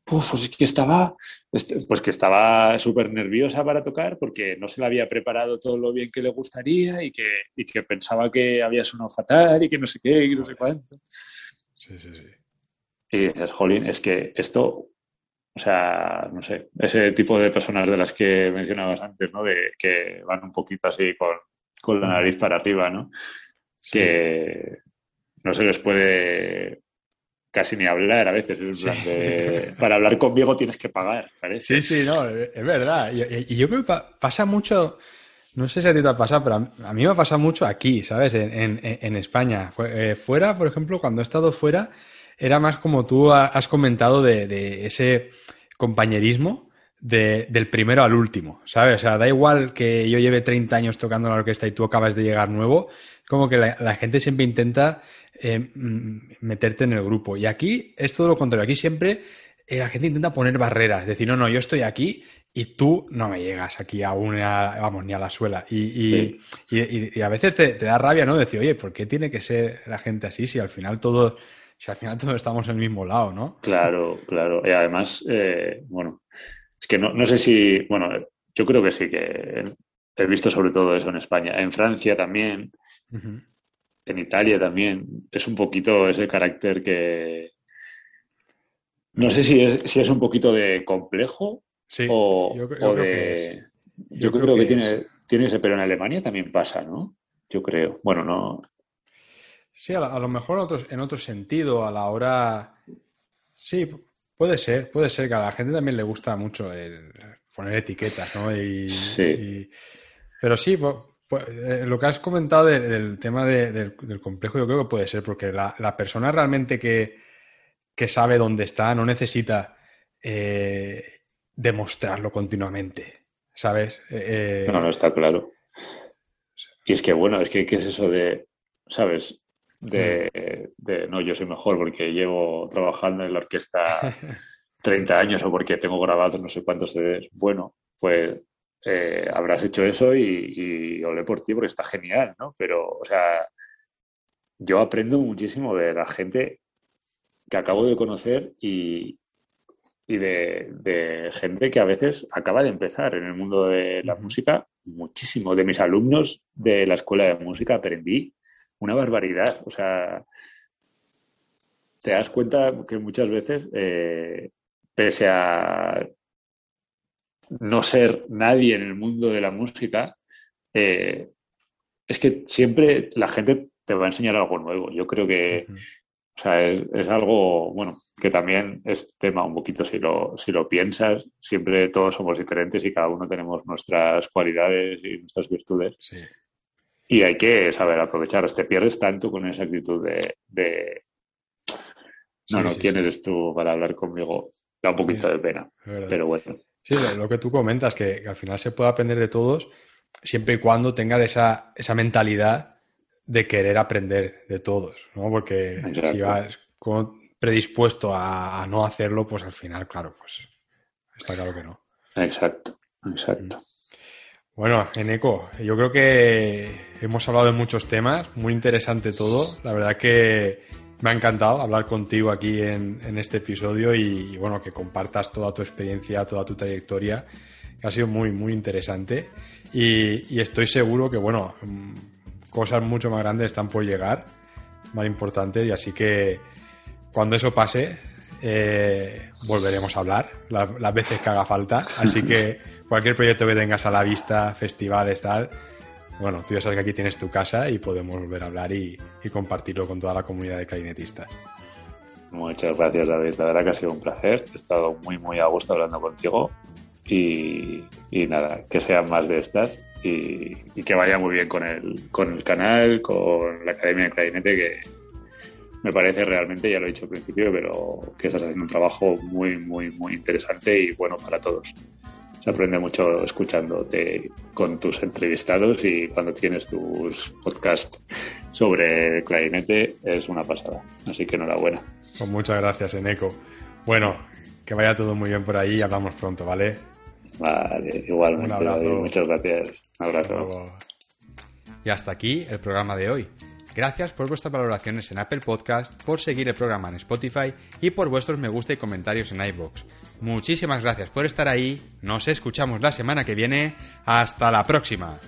Uf, pues que estaba, este, pues que estaba súper nerviosa para tocar porque no se la había preparado todo lo bien que le gustaría y que, y que pensaba que había sonado fatal y que no sé qué y no sé cuánto. Sí, sí, sí. Y dices, jolín, es que esto, o sea, no sé, ese tipo de personas de las que mencionabas antes, ¿no? De que van un poquito así con, con la nariz para arriba, ¿no? Sí. Que no se les puede casi ni hablar a veces. En plan de, para hablar conmigo tienes que pagar, parece. Sí, sí, no, es verdad. Y, y yo creo que pasa mucho, no sé si a ti te ha pasado, pero a mí me ha pasado mucho aquí, ¿sabes? En, en, en España. Eh, fuera, por ejemplo, cuando he estado fuera, era más como tú has comentado de, de ese compañerismo de, del primero al último, ¿sabes? O sea, da igual que yo lleve 30 años tocando la orquesta y tú acabas de llegar nuevo, como que la, la gente siempre intenta eh, meterte en el grupo. Y aquí es todo lo contrario. Aquí siempre eh, la gente intenta poner barreras, decir, no, no, yo estoy aquí y tú no me llegas aquí a una, vamos, ni a la suela. Y, y, sí. y, y a veces te, te, da rabia, ¿no? Decir, oye, ¿por qué tiene que ser la gente así si al final todos, si al final todos estamos en el mismo lado, ¿no? Claro, claro. Y además, eh, bueno, es que no, no sé si, bueno, yo creo que sí que he visto sobre todo eso en España. En Francia también. Uh -huh en Italia también es un poquito ese carácter que no sé si es, si es un poquito de complejo sí, o, yo, yo o creo de que yo, yo, creo, creo que, que, tiene, tiene ese pero en Alemania también pasa no yo creo bueno no sí a, a lo mejor en otro, en otro sentido a la hora sí puede ser puede ser que a la gente también le gusta mucho el poner etiquetas no y, sí. y pero sí pues, eh, lo que has comentado de, del tema de, del, del, complejo, yo creo que puede ser, porque la, la persona realmente que, que, sabe dónde está no necesita eh, demostrarlo continuamente, ¿sabes? Eh, no, no, está claro. Y es que, bueno, es que, ¿qué es eso de, ¿sabes? De, de, no, yo soy mejor porque llevo trabajando en la orquesta [LAUGHS] 30 años o porque tengo grabados no sé cuántos CDs. Bueno, pues eh, habrás hecho eso y, y olé por ti porque está genial, ¿no? Pero, o sea, yo aprendo muchísimo de la gente que acabo de conocer y, y de, de, gente que a veces acaba de empezar en el mundo de la música. Muchísimo de mis alumnos de la escuela de música aprendí una barbaridad. O sea, te das cuenta que muchas veces, eh, pese a no ser nadie en el mundo de la música, eh, es que siempre la gente te va a enseñar algo nuevo. Yo creo que uh -huh. o sea, es, es, algo, bueno, que también es tema un poquito si lo, si lo piensas, siempre todos somos diferentes y cada uno tenemos nuestras cualidades y nuestras virtudes. Sí. Y hay que saber aprovechar. Te pierdes tanto con esa actitud de, de no, sí, no, sí, ¿quién eres tú para hablar conmigo? Da un poquito de pena, pero bueno. Sí, lo que tú comentas, que, que, al final se puede aprender de todos siempre y cuando tengas esa, esa mentalidad de querer aprender de todos, ¿no? Porque Exacto. si vas como predispuesto a, a, no hacerlo, pues al final, claro, pues está claro que no. Exacto, exacto. Bueno, Eneco, yo creo que hemos hablado de muchos temas, muy interesante todo. La verdad que me ha encantado hablar contigo aquí en, en este episodio y, bueno, que compartas toda tu experiencia, toda tu trayectoria, ha sido muy, muy interesante. Y, estoy seguro que, bueno, mm, cosas mucho más grandes están por llegar, más importantes, y así que cuando eso pase, eh, volveremos a hablar las veces que haga falta. Así que [LAUGHS] cualquier proyecto que tengas a la vista, festivales, tal, bueno, tú ya sabes que aquí tienes tu casa y podemos volver a hablar y, y compartirlo con toda la comunidad de clarinetistas. Muchas gracias, David. La verdad que ha sido un placer. He estado muy, muy a gusto hablando contigo. Y, y nada, que sean más de estas y, que vaya muy bien con el, con el canal, con la Academia de Clarinete, que me parece realmente, ya lo he dicho al principio, pero que estás haciendo un trabajo muy, muy, muy interesante y bueno para todos. Se aprende mucho escuchándote con tus entrevistados y cuando tienes tus podcasts sobre clarinete es una pasada. Así que enhorabuena. Pues muchas gracias, Eneco. Bueno, que vaya todo muy bien por ahí y hablamos pronto, ¿vale? Vale, igualmente. Un abrazo. Muchas gracias. Un abrazo. Y hasta aquí el programa de hoy. Gracias por vuestras valoraciones en Apple Podcast, por seguir el programa en Spotify y por vuestros me gusta y comentarios en iBox. Muchísimas gracias por estar ahí. Nos escuchamos la semana que viene. Hasta la próxima.